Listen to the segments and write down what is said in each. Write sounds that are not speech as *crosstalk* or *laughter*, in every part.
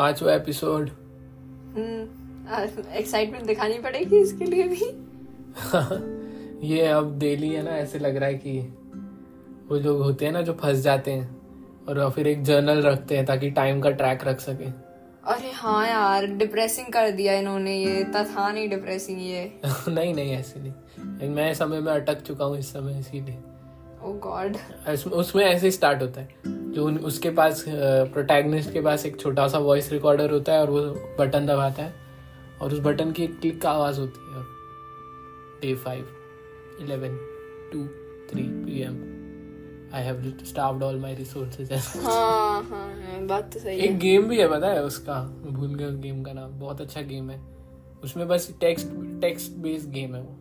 पांचवा episode. Excitement दिखानी पड़ेगी इसके लिए भी। *laughs* ये अब डेली है ना ऐसे लग रहा है कि वो लोग होते हैं ना जो फंस जाते हैं और फिर एक जर्नल रखते हैं ताकि टाइम का ट्रैक रख सके। अरे हाँ यार डिप्रेसिंग कर दिया इन्होंने ये। इतना था नहीं डिप्रेसिंग ये। *laughs* नहीं नहीं ऐसे नहीं। मैं समय में अटक चुका हूँ इस समय इसीलिए। गॉड उसमें ऐसे स्टार्ट होता है। जो उन, उसके पास प्रोटैगनिस्ट के पास एक छोटा सा वॉइस रिकॉर्डर होता है और वो बटन दबाता है और उस बटन की एक क्लिक का आवाज़ होती है day five eleven two three P M I have staffed all my resources हाँ हाँ बात तो सही एक गेम भी है पता है उसका? भूल गया गेम का नाम। बहुत अच्छा गेम है। उसमें बस टेक्स्ट टेक्स्ट बेस्ड गेम है वो।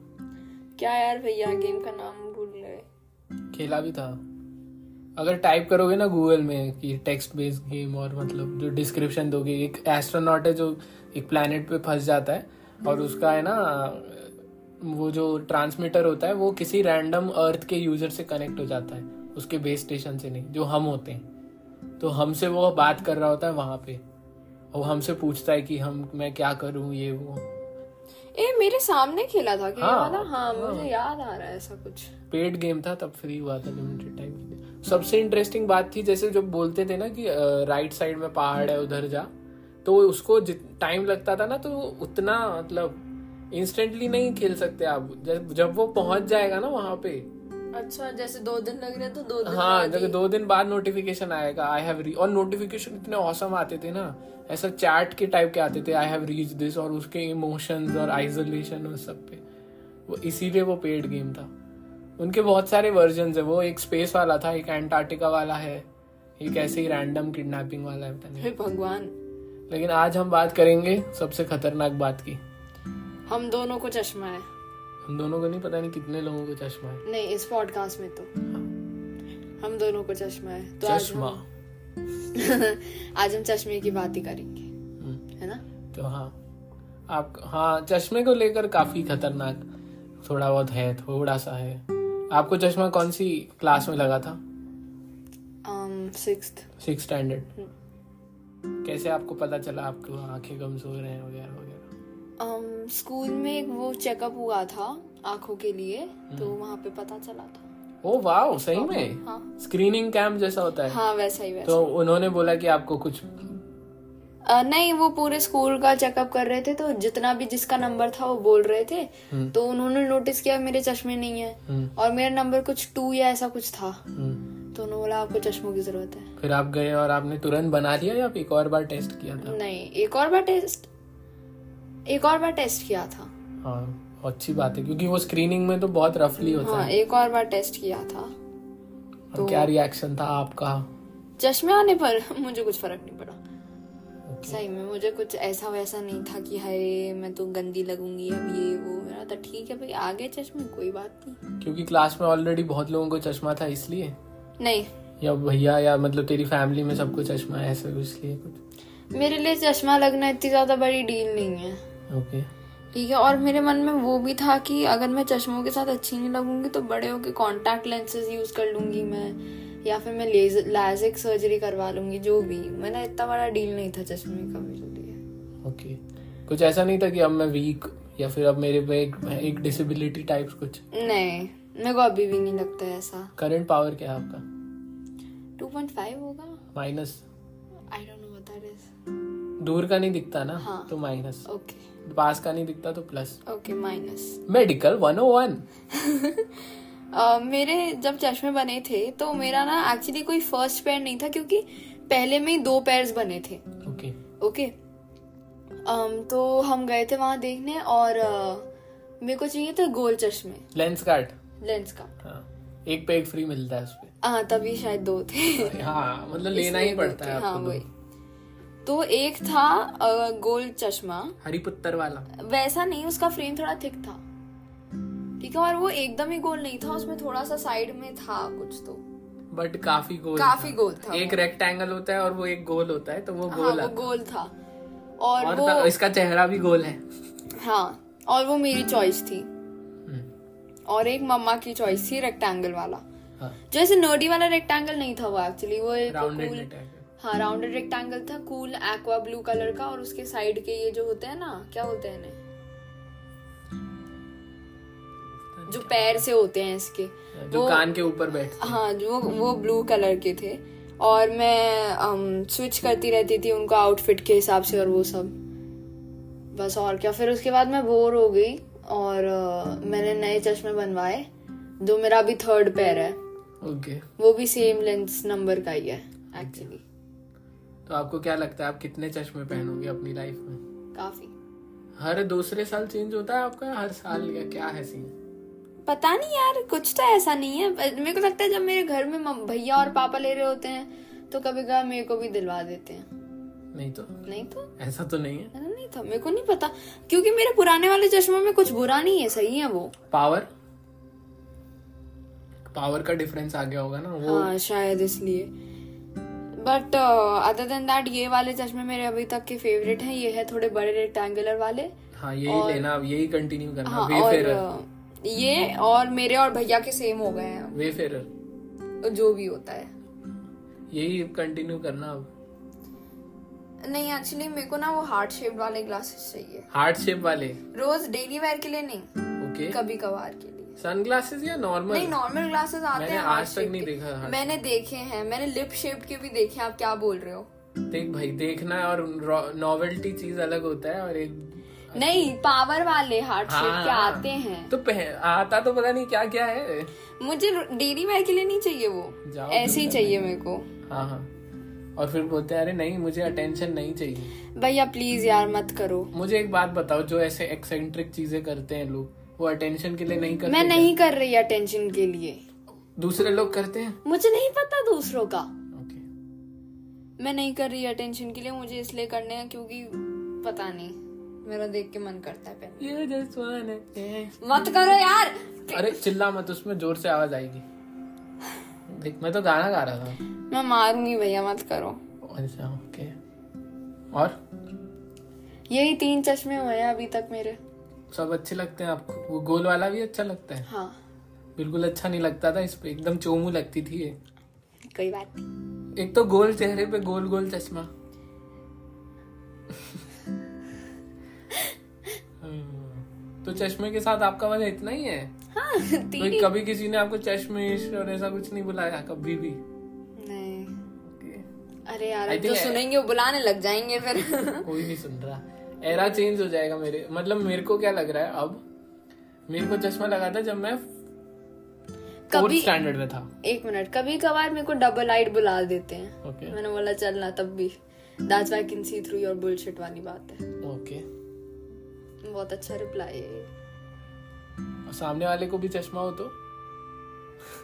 क्या यार भैया गेम का नाम खेला भी था। अगर टाइप करोगे ना गूगल में कि टेक्स्ट बेस्ड गेम और मतलब जो डिस्क्रिप्शन दोगे एक एस्ट्रोनॉट है जो एक प्लानट पे फंस जाता है और उसका है ना वो जो ट्रांसमीटर होता है वो किसी रैंडम अर्थ के यूज़र से कनेक्ट हो जाता है। उसके बेस स्टेशन से नहीं जो हम होते हैं। तो हमसे वो बात कर रहा होता है वहाँ पे। और हमसे पूछता है कि हम मैं क्या करूँ ये वो। ए मेरे सामने खेला था कि हाँ, वाला हाँ, हाँ। मुझे याद आ रहा है ऐसा कुछ। पेड गेम था तब फ्री हुआ था लिमिटेड टाइम के लिए। सबसे इंटरेस्टिंग बात थी जैसे जब बोलते थे ना कि राइट साइड में पहाड़ है उधर जा तो उसको टाइम लगता था ना तो उतना मतलब इंस्टेंटली नहीं खेल सकते आप। जब जब वो पहुँच जाएगा ना वहाँ पे अच्छा जैसे दो दिन लग रहे तो दो दिन हाँ जब दो दिन बाद नोटिफिकेशन आएगा आई हैव और नोटिफिकेशन इतने औसम आते थे ना ऐसा चैट के टाइप के आते थे आई हैव रीच दिस और उसके इमोशंस और आइसोलेशन और सब पे। वो इसीलिए वो पेड गेम था। उनके बहुत सारे वर्जन है वो एक स्पेस वाला था एक एंटार्क्टिका वाला है एक ऐसे ही रैंडम किडनैपिंग वाला है पता नहीं। भगवान। लेकिन आज हम बात करेंगे सबसे खतरनाक बात की। हम दोनों को चश्मा है। हम दोनों को नहीं पता नहीं कितने लोगों को चश्मा है। नहीं इस पॉडकास्ट में तो। हम दोनों को चश्मा है। तो आज चश्मा? *laughs* आज हम चश्मे की बात ही करेंगे। हम्म, है ना? तो हाँ। आप हाँ चश्मे को लेकर काफ़ी खतरनाक थोड़ा बहुत है थोड़ा सा है। आपको चश्मा कौन सी क्लास में लगा था? सिक्स्थ सिक्स स्टैंडर्ड कैसे आपको पता चला आपको आँखें कमज़ोर हैं वगैरह वगैरह? स्कूल में एक वो चेकअप हुआ था आँखों के लिए तो हम्म। वहाँ पे पता चला था। ओ वाह सही में? हाँ। स्क्रीनिंग कैंप जैसा होता है। हाँ वैसा ही वैसा। तो उन्होंने बोला कि आपको कुछ अ, नहीं वो पूरे स्कूल का चेकअप कर रहे थे तो जितना भी जिसका नंबर था वो बोल रहे थे। हम्म, तो उन्होंने नोटिस किया मेरे चश्मे नहीं है। हम्म, और मेरा नंबर कुछ टू या ऐसा कुछ था। तो उन्होंने बोला आपको चश्मों की ज़रूरत है। फिर आप गए और आपने तुरंत बना लिया या एक और बार टेस्ट किया था? नहीं एक और बार टेस्ट एक और बार टेस्ट किया था। हाँ अच्छी बात है क्योंकि वो स्क्रीनिंग में तो बहुत रफली होता हाँ है। एक और बार टेस्ट किया था। और क्या रिएक्शन था आपका? चश्मे आने पर *laughs* मुझे कुछ फ़र्क नहीं पड़ा। Okay. सही में मुझे कुछ ऐसा वैसा नहीं था कि हाय मैं तो गंदी लगूँगी अब ये वो। मेरा तो ठीक है भाई आगे चश्मे कोई बात नहीं। क्योंकि क्लास में ऑलरेडी बहुत लोगों को चश्मा था इसलिए? नहीं। या भैया या मतलब तेरी फैमिली में सबको चश्मा है ऐसा इसलिए कुछ? मेरे लिए चश्मा लगना इतनी ज़्यादा बड़ी डील नहीं है। ओके ठीक है और मेरे मन में वो भी था कि अगर मैं चश्मों के साथ अच्छी नहीं लगूँगी तो बड़े होके कॉन्टैक्ट लेंसेज यूज़ कर लूँगी मैं या फिर मैं लेजर लैजिक सर्जरी करवा लूँगी जो भी। मैंने इतना बड़ा डील नहीं था चश्मे का मेरे लिए ओके कुछ ऐसा नहीं था कि अब मैं वीक या फिर अब मेरे पे एक, एक डिसेबिलिटी टाइप्स कुछ? नहीं मेरे को अभी भी नहीं लगता है ऐसा। करंट पावर क्या है आपका? 2.5 होगा। Minus I don't know what that is दूर का नहीं दिखता ना? हाँ। तो माइनस ओके पास का नहीं दिखता तो plus okay minus medical one O one मेरे जब चश्मे बने थे तो मेरा ना एक्चुअली कोई फ़र्स्ट पेयर नहीं था क्योंकि पहले में ही दो पेयर्स बने थे। ओके ओके um, तो हम गए थे वहाँ देखने और uh, मेरे को चाहिए था गोल चश्मे। लेंस कार्ड लेंस का। हाँ। एक पे एक फ्री मिलता है उस पे हाँ तभी शायद दो थे। हाँ मतलब लेना ही पड़ता है हाँ आपको वही। दो। तो एक था गोल चश्मा। हरिपुत्तर वाला। वैसा नहीं उसका फ्रेम थोड़ा थिक था। ठीक है और वो एकदम ही गोल नहीं था उसमें थोड़ा सा साइड में था कुछ तो। बट काफ़ी गोल काफ़ी था। गोल था एक रेक्टेंगल होता है और वो एक गोल होता है तो वो गोल हाँ। वो गोल था। और, और वो इसका चेहरा भी गोल है। हाँ और वो मेरी चॉइस थी। हम्म, और एक मम्मा की चॉइस थी रेक्टेंगल वाला। हाँ। जो ऐसे नर्डी वाला रेक्टेंगल नहीं था वो एक्चुअली वो एक है राउंडेड रेक्टेंगल था कूल एक्वा ब्लू कलर का और उसके साइड के ये जो होते हैं ना क्या होते हैं इन्हें? जो पैर से होते हैं इसके जो वो- कान के ऊपर बैठ हाँ। जो वो ब्लू कलर के थे और मैं स्विच करती रहती थी उनको आउटफिट के हिसाब से और वो सब। बस और क्या फिर उसके बाद मैं बोर हो गई और अ, मैंने नए चश्मे बनवाए जो मेरा अभी थर्ड पैर है। ओके वो भी सेम लेंस नंबर का ही है एक्चुअली तो आपको क्या लगता है आप कितने चश्मे पहनोगे अपनी लाइफ में? काफ़ी। हर दूसरे साल चेंज होता है आपका? हर साल या क्या है सीन पता नहीं यार कुछ तो ऐसा नहीं है। मेरे को लगता है जब मेरे घर में भैया और पापा ले रहे होते हैं तो कभी कभी मेरे को भी दिलवा देते हैं। नहीं तो। नहीं तो? ऐसा तो नहीं है। नहीं था मेरे को नहीं पता। क्योंकि मेरे पुराने वाले चश्मों में कुछ बुरा नहीं है सही है वो। पावर पावर का डिफरेंस आ गया होगा ना वो हाँ शायद इसलिए। बट अदर देन दैट ये वाले चश्मे मेरे अभी तक के फेवरेट हैं। ये है थोड़े बड़े रेक्टेंगुलर वाले। हाँ यही लेना अब यही कंटिन्यू करना हाँ और ये और मेरे और भैया के सेम हो गए हैं। वे फेरर अब, जो भी होता है। यही कंटिन्यू करना अब। नहीं एक्चुअली मेरे को ना वो हार्ट शेप वाले ग्लासेस चाहिए। हार्ट शेप वाले? रोज डेली वेयर के लिए नहीं। Okay okay. कभी कभार के लिए। सनग्लासेस या नॉर्मल नहीं नॉर्मल ग्लासेस आते मैंने हैं आज तक नहीं देखा मैंने देखे हैं मैंने लिप शेप के भी देखे हैं आप क्या बोल रहे हो? देख भाई देखना और नॉवेल्टी चीज़ अलग होता है और एक नहीं पावर वाले हार्ट शेप के हाँ। आते हैं। तो आता तो पता नहीं क्या क्या है। मुझे डेरी वेयर के लिए नहीं चाहिए वो। ऐसे ही चाहिए मेरे को। हाँ हाँ। और फिर बोलते हैं अरे नहीं मुझे अटेंशन नहीं चाहिए। भैया प्लीज़ यार मत करो। मुझे एक बात बताओ जो ऐसे एक्सेंट्रिक चीज़ें करते हैं लोग। वो अटेंशन के लिए नहीं करते मैं नहीं कर रही अटेंशन के लिए। दूसरे लोग करते हैं? मुझे नहीं पता दूसरों का। मैं नहीं कर रही अटेंशन के लिए मुझे इसलिए करने हैं क्योंकि पता नहीं। मेरा देख के मन करता है dance. मत करो यार। अरे चिल्ला मत उसमें ज़ोर से आवाज़ आएगी। देख मैं तो गाना गा रहा था। मैं मारूँगी भैया मत करो। अच्छा ओके और? यही तीन चश्मे हुए हैं अभी तक मेरे। सब अच्छे लगते हैं आपको? वो गोल वाला भी अच्छा लगता है? हाँ। बिल्कुल अच्छा नहीं लगता था इस पे एकदम चोमू लगती थी ये। कोई बात नहीं। एक तो गोल चेहरे पे गोल गोल चश्मा। हम्म, तो चश्मे के साथ आपका वजह इतना ही है? हाँ तीन कभी किसी ने आपको चश्मे और ऐसा कुछ नहीं बुलाया कभी भी? नहीं। Okay. अरे यार जो सुनेंगे वो बुलाने लग जाएँगे फिर। कोई नहीं सुन रहा। एरा चेंज हो जाएगा मेरे मतलब मेरे को क्या लग रहा है अब? मेरे को चश्मा लगा था जब मैं कभी स्टैंडर्ड में था। एक मिनट कभी कभार मेरे को डबल लाइट बुला देते हैं। ओके मैंने बोला चलना तब भी। That's why can see through your bullshit वाली बात है। Okay okay. बहुत अच्छा रिप्लाई है और सामने वाले को भी चश्मा हो तो?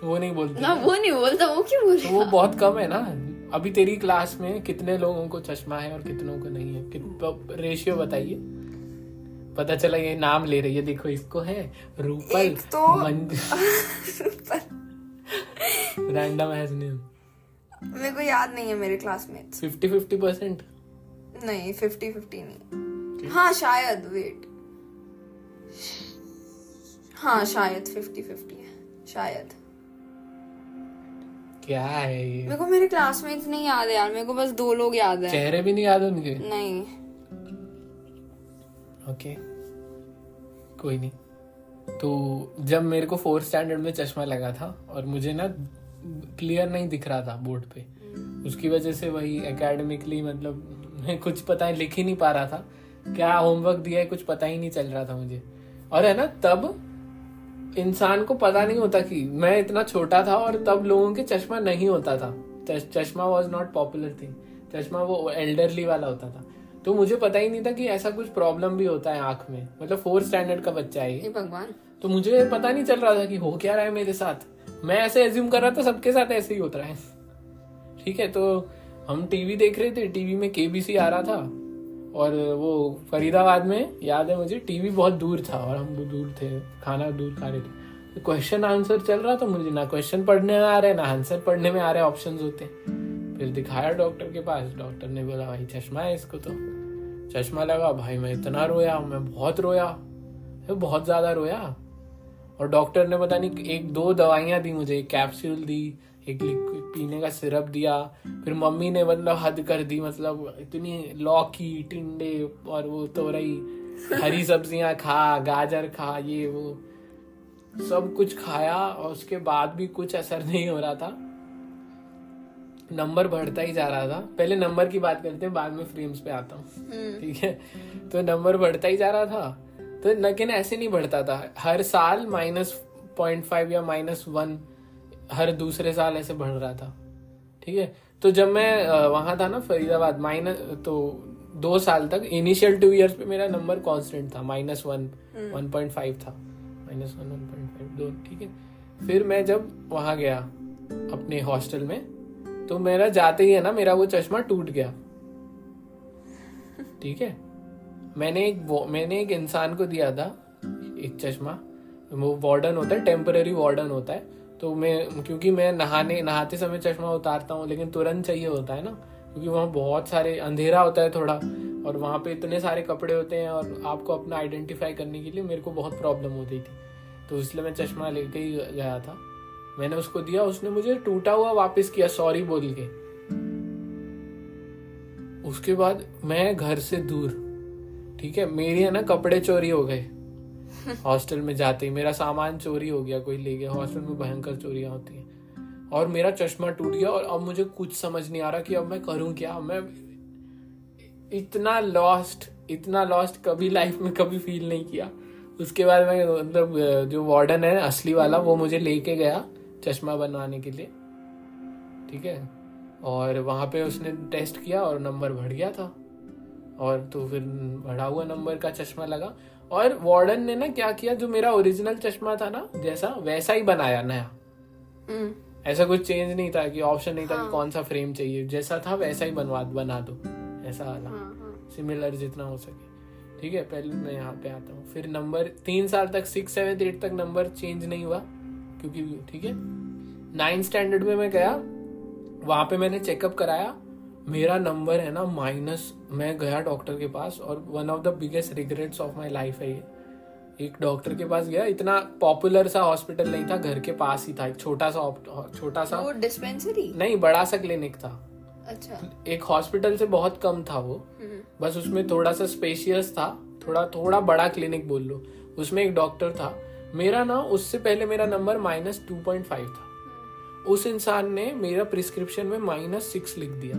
वो नहीं बोलते। ना वो नहीं बोलता वो क्यों बोल तो वो बहुत कम है ना? अभी तेरी क्लास में कितने लोगों को चश्मा है और कितनों को नहीं है? रेशियो बताइए। पता चला ये नाम ले रही है। देखो इसको है रूपल तो- रैंडम हैज़ नेम मेरे को याद नहीं है मेरे क्लासमेट्स फिफ्टी फिफ्टी परसेंट नहीं फिफ्टी फिफ्टी नहीं। हाँ शायद वेट हाँ शायद फिफ्टी फिफ्टी है। शायद। क्या है ये? मेरे को मेरे क्लासमेट्स नहीं याद है यार मेरे को बस दो लोग याद है। चेहरे भी नहीं याद उनके? नहीं। ओके कोई नहीं। तो जब मेरे को फोर्थ स्टैंडर्ड में चश्मा लगा था और मुझे ना क्लियर नहीं दिख रहा था बोर्ड पे उसकी वजह से वही एकेडमिकली मतलब मैं कुछ पता है लिख ही नहीं पा रहा था। क्या होमवर्क दिया है कुछ पता ही नहीं चल रहा था मुझे। और है ना तब इंसान को पता नहीं होता कि मैं इतना छोटा था और तब लोगों के चश्मा नहीं होता था। चश्मा वॉज़ नॉट पॉपुलर थिंग चश्मा वो एल्डरली वाला होता था। तो मुझे पता ही नहीं था कि ऐसा कुछ प्रॉब्लम भी होता है आँख में। मतलब फोर्थ स्टैंडर्ड का बच्चा है ये। भगवान। तो मुझे पता नहीं चल रहा था कि हो क्या रहा है मेरे साथ। मैं ऐसे एज्यूम कर रहा था सबके साथ ऐसे ही होता है। ठीक है तो हम टीवी देख रहे थे। टीवी में केबीसी आ रहा था। और वो फरीदाबाद में, याद है मुझे, टीवी बहुत दूर था और हम दूर थे, खाना दूर खा रहे थे। क्वेश्चन आंसर चल रहा था मुझे, ना क्वेश्चन पढ़ने में आ रहे, ना आंसर पढ़ने में आ रहे ऑप्शंस होते। फिर दिखाया डॉक्टर के पास डॉक्टर ने बोला, भाई, चश्मा है इसको तो। चश्मा लगा, भाई, मैं इतना रोया, मैं बहुत रोया बहुत ज़्यादा रोया। और डॉक्टर ने पता नहीं, एक दो दवाइयाँ दी मुझे, एक कैप्सूल दी एक लिक्विड पीने का सिरप दिया फिर मम्मी ने मतलब हद कर दी मतलब इतनी लौकी टिंडे और वो तो रही हरी सब्ज़ियाँ खा गाजर खा ये वो सब कुछ खाया और उसके बाद भी कुछ असर *laughs* नहीं हो रहा था। नंबर बढ़ता ही जा रहा था। पहले नंबर की बात करते हैं बाद में फ्रेम्स पे आता हूँ। हम्म। ठीक है? तो नंबर बढ़ता ही जा रहा था। तो लेकिन ऐसे नहीं बढ़ता था। हर साल माइनस पॉइंट फाइव या माइनस वन हर दूसरे साल ऐसे बढ़ रहा था। ठीक है? तो जब मैं वहाँ था ना फरीदाबाद माइनस तो दो साल तक इनिशियल टू इयर्स पे मेरा नंबर कांस्टेंट था। Minus one one point five था। Minus one one point five दो ठीक है? फिर मैं जब वहाँ गया अपने हॉस्टल में तो मेरा जाते ही है ना मेरा वो चश्मा टूट गया। *laughs* ठीक है? मैंने एक मैंने एक इंसान को दिया था एक चश्मा। वो वार्डन होता है टेम्पररी वार्डन होता है। तो मैं, क्योंकि मैं नहाने, नहाते समय चश्मा उतारता हूँ, लेकिन तुरंत चाहिए होता है ना, क्योंकि वहाँ बहुत सारे, अंधेरा होता है थोड़ा, और वहाँ पे इतने सारे कपड़े होते हैं, और आपको अपना आइडेंटिफाई करने के लिए मेरे को बहुत प्रॉब्लम होती थी। तो इसलिए मैं चश्मा लेके ही गया था। मैंने उसको दिया, उसने मुझे टूटा हुआ वापस किया सॉरी बोल के। उसके बाद मैं घर से दूर, ठीक है, मेरी है ना कपड़े चोरी हो गए। हॉस्टल में जाते ही मेरा सामान चोरी हो गया, कोई ले गया। हॉस्टल में भयंकर चोरियाँ होती हैं। और मेरा चश्मा टूट गया और अब मुझे कुछ समझ नहीं आ रहा कि अब मैं करूँ क्या। मैं इतना लॉस्ट इतना लॉस्ट कभी लाइफ में कभी फील नहीं किया। उसके बाद मैं मतलब जो वार्डन है, असली वाला, वो मुझे लेके गया चश्मा बनवाने के लिए। ठीक है? और वहाँ पे उसने टेस्ट किया और नंबर बढ़ गया था। और तो फिर बढ़ा हुआ नंबर का चश्मा लगा। और वार्डन ने ना क्या किया जो मेरा ओरिजिनल चश्मा था ना जैसा वैसा ही बनाया नया। हम्म। ऐसा कुछ चेंज नहीं था कि ऑप्शन नहीं था हाँ। कि कौन सा फ्रेम चाहिए। जैसा था वैसा ही बनवा बना दो। ऐसा वाला। हाँ, हाँ। सिमिलर जितना हो सके। ठीक है पहले मैं यहाँ पे आता हूँ। फिर नंबर तीन साल तक सिक्स सेवन एट तक नंबर चेंज नहीं हुआ क्योंकि ठीक है? नाइन्थ स्टैंडर्ड में मैं गया वहाँ पे मैंने चेकअप कराया। मेरा नंबर है ना माइनस मैं गया डॉक्टर के पास और one of the biggest regrets of my life है ये। एक डॉक्टर के पास गया इतना पॉपुलर सा हॉस्पिटल नहीं था घर के पास ही था एक छोटा सा छोटा सा। वो डिस्पेंसरी नहीं बड़ा सा क्लिनिक था। अच्छा। एक हॉस्पिटल से बहुत कम था वो। हम्म। बस उसमें थोड़ा सा स्पेशियस था थोड़ा थोड़ा बड़ा क्लिनिक बोल लो। उसमें एक डॉक्टर था। मेरा ना उससे पहले मेरा number minus two point five था। उस इंसान ने मेरा प्रिस्क्रिप्शन में माइनस सिक्स लिख दिया।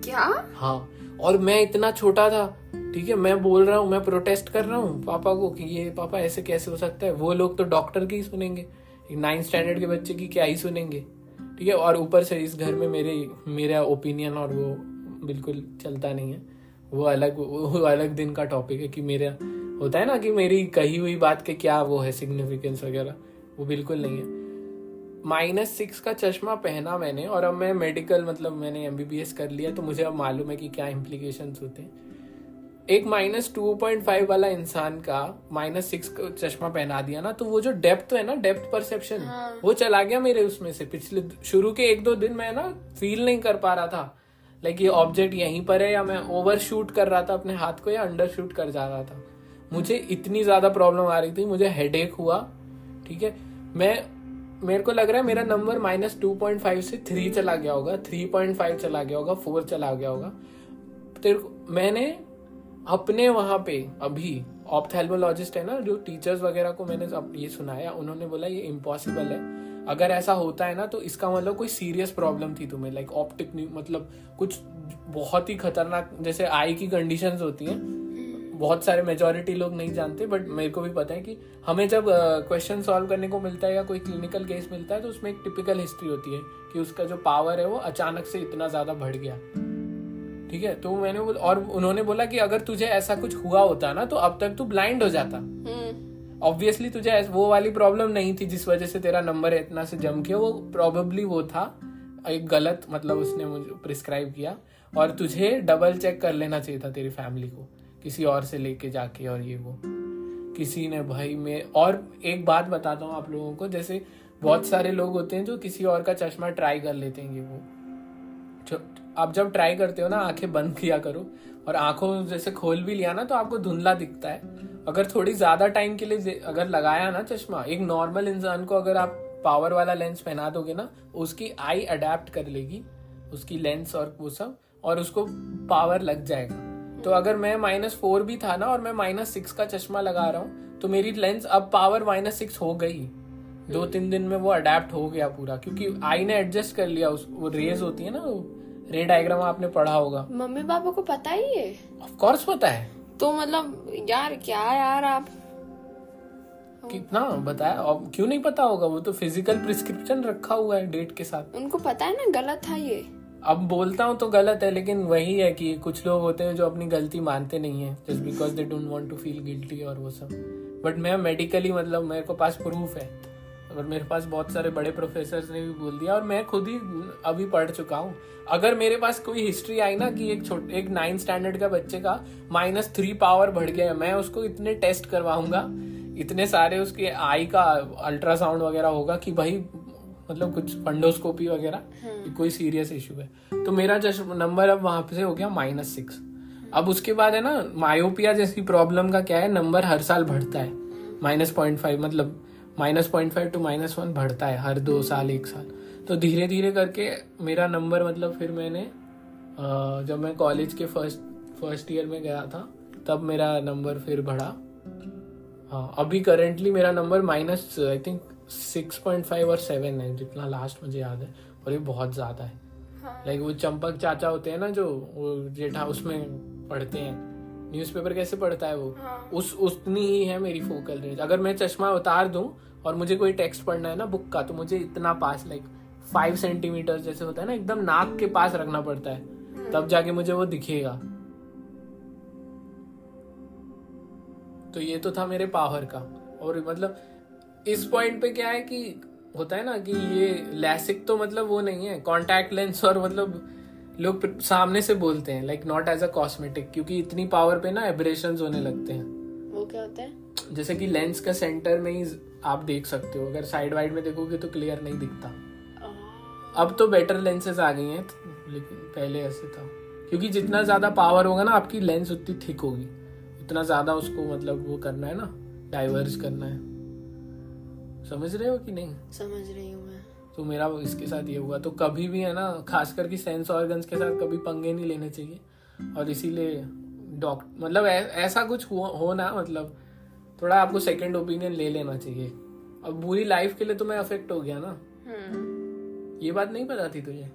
क्या? हाँ। और मैं इतना छोटा था, ठीक है, मैं बोल रहा हूँ, मैं प्रोटेस्ट कर रहा हूँ पापा को कि ये पापा ऐसे कैसे हो सकता है? वो लोग तो डॉक्टर की ही सुनेंगे नाइन्थ स्टैंडर्ड के बच्चे की क्या ही सुनेंगे, ठीक है? और ऊपर से इस घर में मेरे, मेरा ओपिनियन और वो बिल्कुल चलता नहीं है। वो अलग वो अलग दिन का टॉपिक है कि मेरा, होता है ना कि मेरी कही हुई बात के क्या वो है सिग्निफिकेंस वगैरह, वो बिल्कुल नहीं है। माइनस सिक्स का चश्मा पहना मैंने और अब मैं मेडिकल मतलब मैंने एमबीबीएस कर लिया तो मुझे अब मालूम है कि क्या इम्प्लीकेशन होते हैं। एक माइनस टू पॉइंट फाइव वाला इंसान का माइनस सिक्स का चश्मा पहना दिया ना तो वो जो डेप्थ है ना डेप्थ परसेप्शन हाँ। वो चला गया मेरे उसमें से। पिछले शुरू के एक दो दिन मैं ना फील नहीं कर पा रहा था। लाइक ये ऑब्जेक्ट यहीं पर है या मैं ओवर शूट कर रहा था अपने हाथ को या अंडर शूट कर जा रहा था। मुझे इतनी ज़्यादा प्रॉब्लम आ रही थी मुझे हेडेक हुआ ठीक है? मैं मेरे को लग रहा है मेरा number minus two point five से थ्री चला गया होगा थ्री पॉइंट फाइव चला गया होगा फोर चला गया होगा। तेरे को मैंने अपने वहाँ पे अभी ऑप्थेल्मोलॉजिस्ट है ना, जो टीचर्स वगैरह को मैंने ये सुनाया, उन्होंने बोला, ये इम्पॉसिबल है। अगर ऐसा होता है ना तो इसका मतलब कोई सीरियस प्रॉब्लम थी तुम्हें लाइक ऑप्टिक मतलब कुछ बहुत ही खतरनाक, जैसे आई की कंडीशंस होती हैं बहुत सारे मेजोरिटी लोग नहीं जानते बट मेरे को भी पता है कि हमें जब क्वेश्चन uh, सॉल्व करने को मिलता है या कोई क्लिनिकल केस मिलता है तो उसमें एक टिपिकल हिस्ट्री होती है कि उसका जो पावर है वो अचानक से इतना ज़्यादा बढ़ गया। ठीक है? तो मैंने बोला और उन्होंने बोला कि अगर तुझे ऐसा कुछ हुआ होता ना तो अब तक तू ब्लाइंड हो जाता। हम्म। ऑब्वियसली तुझे वो वाली प्रॉब्लम नहीं थी जिस वजह से तेरा नंबर इतना से जम गया वो प्रॉबेबली वो था एक गलत मतलब उसने मुझे प्रिस्क्राइब किया और तुझे डबल चेक कर लेना चाहिए था तेरी फैमिली को। किसी और से लेके जाके और ये वो। किसी ने भाई में, और एक बात बताता हूँ आप लोगों को, जैसे बहुत सारे लोग होते हैं जो किसी और का चश्मा ट्राई कर लेते हैं ये वो। आप जब ट्राई करते हो ना, आँखें बंद किया करो, और आँखों जैसे खोल भी लिया ना तो आपको धुंधला दिखता है। अगर थोड़ी ज़्यादा टाइम के लिए अगर लगाया ना चश्मा, एक नॉर्मल इंसान को अगर आप पावर वाला लेंस पहना दोगे ना, उसकी आई अडेप्ट कर लेगी, उसकी लेंस और वो सब, और उसको पावर लग जाएगा। तो अगर मैं माइनस फोर भी था ना और मैं माइनस सिक्स का चश्मा लगा रहा हूँ तो मेरी लेंस अब पावर माइनस सिक्स हो गई। दो तीन दिन में वो अडेप्ट हो गया पूरा क्योंकि आई ने एडजस्ट कर लिया उस वो रेज होती है ना वो रे डायग्राम आपने पढ़ा होगा। मम्मी पापा को पता ही है? ऑफ़ कोर्स पता है। तो मतलब यार क्या यार आप? कितना? बताया अब क्यों नहीं पता होगा? वो तो फ़िज़िकल प्रिस्क्रिप्शन रखा हुआ है डेट के साथ। उनको पता है ना गलत था ये। अब बोलता हूँ तो गलत है, लेकिन वही है कि कुछ लोग होते हैं जो अपनी गलती मानते नहीं है just because they don't want to feel guilty और वो सब। बट मैं मेडिकली मतलब मेरे को पास प्रूफ है। और मेरे पास बहुत सारे बड़े प्रोफेसर ने भी बोल दिया, और मैं खुद ही अभी पढ़ चुका हूँ। अगर मेरे पास कोई हिस्ट्री आई ना कि एक छोटे, एक नाइन्थ स्टैंडर्ड का बच्चे का माइनस थ्री पावर बढ़ गया है, मैं उसको इतने टेस्ट करवाऊँगा, इतने सारे उसके आई का अल्ट्रासाउंड वगैरह होगा कि भाई मतलब कुछ फंडोस्कोपी वगैरह कोई सीरियस इशू है। तो मेरा नंबर अब वहाँ से हो गया माइनस सिक्स अब उसके बाद है ना मायोपिया जैसी प्रॉब्लम का क्या है नंबर हर साल बढ़ता है। माइनस पॉइंट फाइव मतलब minus point five to minus one बढ़ता है, हर दो साल, एक साल। तो धीरे धीरे करके मेरा नंबर मतलब फिर मैंने जब मैं कॉलेज के फ़र्स्ट फ़र्स्ट ईयर में गया था, तब मेरा नंबर फिर बढ़ा। हाँ अभी करेंटली मेरा number minus I think six point five और सेवन है जितना लास्ट मुझे याद है और ये बहुत ज़्यादा है। लाइक हाँ। वो चंपक चाचा होते हैं ना जो वो जेठा उसमें पढ़ते हैं। न्यूज़पेपर कैसे पढ़ता है वो? हाँ. उस उतनी ही है मेरी फोकल रेंज अगर मैं चश्मा उतार दूँ और मुझे कोई टेक्स्ट पढ़ना है ना बुक का तो मुझे इतना पास लाइक फाइव सेंटीमीटर जैसे होता है ना एकदम नाक के पास रखना पड़ता है। हम्म। तब जाके मुझे वो दिखेगा। तो ये तो था मेरे पावर का। और मतलब इस पॉइंट पे क्या है कि होता है ना कि ये लैसिक तो मतलब वो नहीं है। कॉन्टैक्ट लेंस और मतलब लोग सामने से बोलते हैं like not as a cosmetic क्योंकि इतनी पावर पे ना एब्रेशन होने लगते हैं। वो क्या होता है? जैसे कि लेंस का सेंटर में ही आप देख सकते हो। अगर साइड वाइड में देखोगे तो क्लियर नहीं दिखता। अब तो बेटर लेंसेज आ गई हैं लेकिन पहले ऐसे था। क्योंकि जितना ज़्यादा पावर होगा ना आपकी लेंस उतनी थिक होगी। उतना ज़्यादा उसको मतलब वो करना है ना डाइवर्स करना है। समझ रहे हो कि नहीं? समझ रही हूँ मैं। तो मेरा इसके साथ ये हुआ। तो कभी भी है ना खासकर की सेंस ऑर्गन्स के साथ कभी पंगे नहीं लेने चाहिए। और इसीलिए डॉक्टर मतलब ऐसा कुछ हो, हो ना मतलब थोड़ा आपको सेकंड ओपिनियन ले लेना चाहिए। अब बुरी लाइफ के लिए तो मैं अफेक्ट हो गया ना। हम्म। ये बात नहीं पता थी तुझे?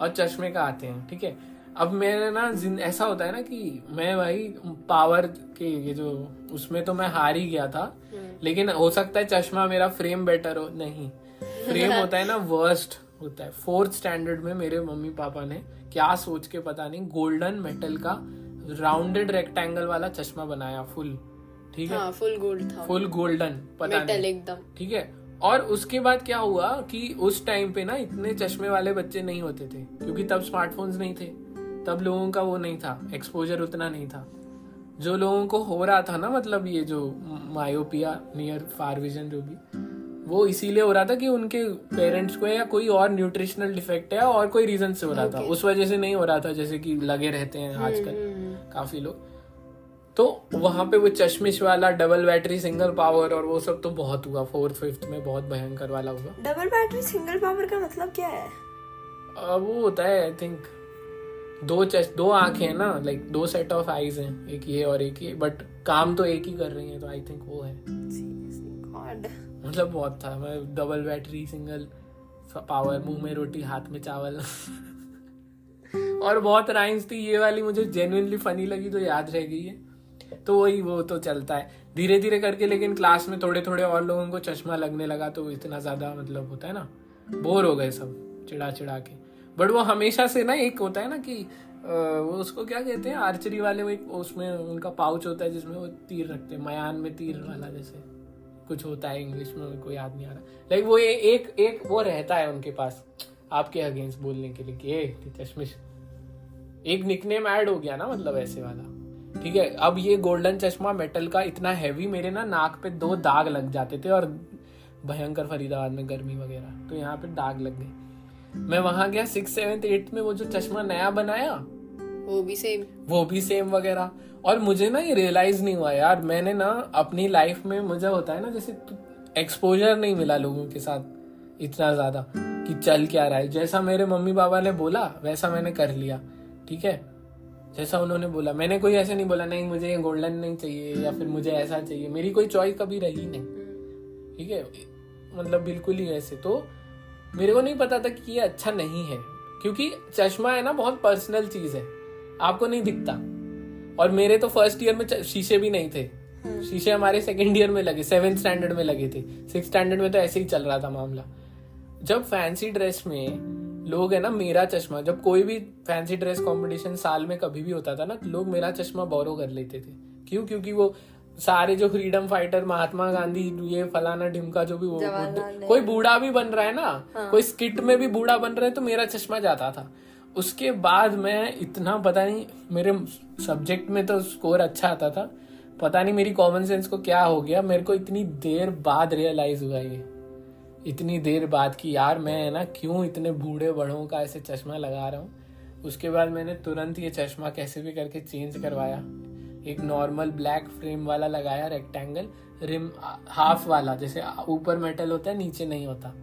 और चश्मे का आते हैं ठीक है? अब मेरे ना ऐसा होता है ना कि मैं भाई पावर के ये जो उसमें तो मैं हार ही गया था। हम्म। लेकिन हो सकता है चश्मा मेरा फ्रेम बेटर हो नहीं। फ्रेम होता है ना वर्स्ट होता है। फोर्थ स्टैंडर्ड में मेरे मम्मी पापा ने क्या सोच के पता नहीं गोल्डन मेटल का राउंडेड रेक्टेंगल वाला चश्मा बनाया फुल ठीक है? फुल गोल्ड था। फुल गोल्डन पता नहीं। एकदम। ठीक है? और उसके बाद क्या हुआ कि उस टाइम पे ना इतने चश्मे वाले बच्चे नहीं होते थे क्योंकि तब स्मार्टफोन्स नहीं थे। तब लोगों का वो नहीं था एक्सपोजर उतना नहीं था। जो लोगों को हो रहा था ना मतलब ये जो मायोपिया नियर फार विजन जो भी वो इसीलिए हो रहा था कि उनके पेरेंट्स को या कोई और न्यूट्रिशनल डिफेक्ट है और कोई रीजन से हो रहा okay. था उस वजह से नहीं हो रहा था जैसे कि लगे रहते हैं हम्म, आजकल हम्म, हम्म। काफ़ी लोग। तो वहाँ पे वो चश्मिश वाला डबल बैटरी सिंगल पावर और वो सब तो बहुत हुआ। फोर्थ फिफ्थ में बहुत भयंकर वाला हुआ। डबल बैटरी सिंगल पावर का मतलब क्या है? वो होता है आई थिंक दो चेस्ट दो आँखें हैं ना लाइक दो सेट ऑफ़ आईज हैं एक ये और एक ये बट काम तो एक ही कर रही है तो आई थिंक वो है। मतलब बहुत था मैं डबल बैटरी सिंगल पावर मुँह में रोटी हाथ में चावल। और बहुत राइम्स थी ये वाली मुझे जेन्युइनली फनी लगी तो याद रह गई है। तो वही वो तो चलता है। धीरे धीरे करके लेकिन क्लास में थोड़े थोड़े और लोगों को चश्मा लगने लगा तो इतना ज़्यादा मतलब होता है ना बोर हो गए सब चिड़ा चिड़ा के। बट वो हमेशा से ना एक होता है ना कि वो उसको क्या कहते हैं आर्चरी वाले वो एक उसमें उनका पाउच होता है जिसमें वो तीर रखते हैं मयान में तीर वाला जैसे। कुछ होता है इंग्लिश में कोई याद नहीं आ रहा। लाइक वो ए, एक एक वो रहता है उनके पास आपके अगेंस्ट बोलने के लिए कि चश्मिश एक निकनेम ऐड हो गया ना मतलब ऐसे वाला। ठीक है अब ये गोल्डन चश्मा मेटल का इतना हैवी मेरे ना नाक पे दो दाग लग जाते थे और भयंकर फरीदाबाद में गर्मी वगैरह तो यहाँ पे दाग लग गए। मैं वहाँ गया सिक्स सेवन एट में वो जो चश्मा नया बनाया वो भी सेम वो भी सेम वगैरह। और मुझे ना ये रियलाइज़ नहीं हुआ यार मैंने ना अपनी लाइफ में मुझे होता है ना जैसे एक्सपोजर नहीं मिला लोगों के साथ इतना ज़्यादा कि चल क्या रहा है। जैसा मेरे मम्मी पापा ने बोला वैसा मैंने कर लिया ठीक है? जैसा उन्होंने बोला। मैंने कोई ऐसे नहीं बोला नहीं मुझे गोल्डन नहीं चाहिए या फिर मुझे ऐसा चाहिए। मेरी कोई चॉइस कभी रही नहीं ठीक है? मतलब बिल्कुल ही ऐसे। तो मेरे को नहीं पता था कि ये अच्छा नहीं है क्योंकि चश्मा है ना बहुत पर्सनल चीज़ है। आपको नहीं दिखता। और मेरे तो फ़र्स्ट ईयर में शीशे भी नहीं थे। शीशे हमारे सेकेंड ईयर में लगे सेवेंथ स्टैंडर्ड में लगे थे। सिक्स स्टैंडर्ड में तो ऐसे ही चल रहा था मामला। जब फैंसी ड्रेस में लोग है ना मेरा चश्मा जब कोई भी फैंसी ड्रेस कंपटीशन साल में कभी भी होता था ना तो लोग मेरा चश्मा बोरो कर लेते थे। क्यों? क्योंकि वो सारे जो फ्रीडम फाइटर महात्मा गांधी ये फलाना ढिमका जो भी वो कोई बूढ़ा भी बन रहा है ना हाँ। कोई स्किट में भी बूढ़ा बन रहा है तो मेरा चश्मा जाता था। उसके बाद मैं इतना पता नहीं मेरे सब्जेक्ट में तो स्कोर अच्छा आता था। पता नहीं मेरी कॉमन सेंस को क्या हो गया। मेरे को इतनी देर बाद रियलाइज़ हुआ ये। इतनी देर बाद कि यार मैं है ना क्यों इतने बूढ़े बड़ों का ऐसे चश्मा लगा रहा हूँ? उसके बाद मैंने तुरंत ये चश्मा कैसे भी करके चेंज करवाया। एक नॉर्मल ब्लैक फ्रेम वाला लगाया रेक्टेंगल रिम हाफ़ वाला जैसे ऊपर मेटल होता है नीचे नहीं होता।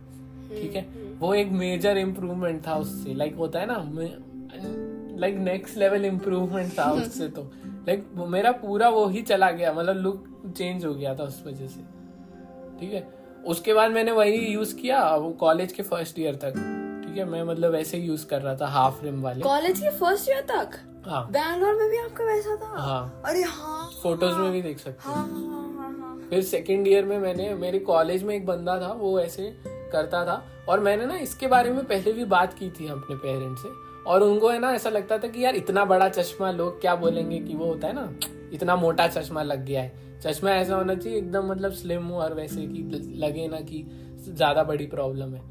ठीक है? वो एक मेजर इम्प्रूवमेंट था उससे। लाइक होता है ना लाइक नेक्स्ट लेवल इम्प्रूवमेंट था *laughs* उससे तो। लाइक मेरा पूरा वो ही चला गया मतलब लुक चेंज हो गया था उस वजह से। ठीक है? उसके बाद मैंने वही यूज़ किया वो कॉलेज के फ़र्स्ट ईयर तक। ठीक है? मैं मतलब वैसे यूज़ कर रहा था हाफ़ रिम वाले। कॉलेज के फ़र्स्ट ईयर तक? हाँ। बैंगलोर में भी आपका वैसा था? हाँ। अरे हाँ। फ़ोटोज़ में भी देख सकते हाँ, हाँ, हाँ, हाँ, फिर सेकेंड ईयर में मैंने मेरे कॉलेज में एक बंदा था वो ऐसे करता था। और मैंने ना इसके बारे में पहले भी बात की थी अपने पेरेंट्स से। और उनको है ना ऐसा लगता था कि यार इतना बड़ा चश्मा लोग क्या बोलेंगे कि वो होता है ना इतना मोटा चश्मा लग गया है। चश्मा ऐसा होना चाहिए एकदम मतलब स्लिम हो और वैसे कि लगे ना कि ज़्यादा बड़ी प्रॉब्लम है।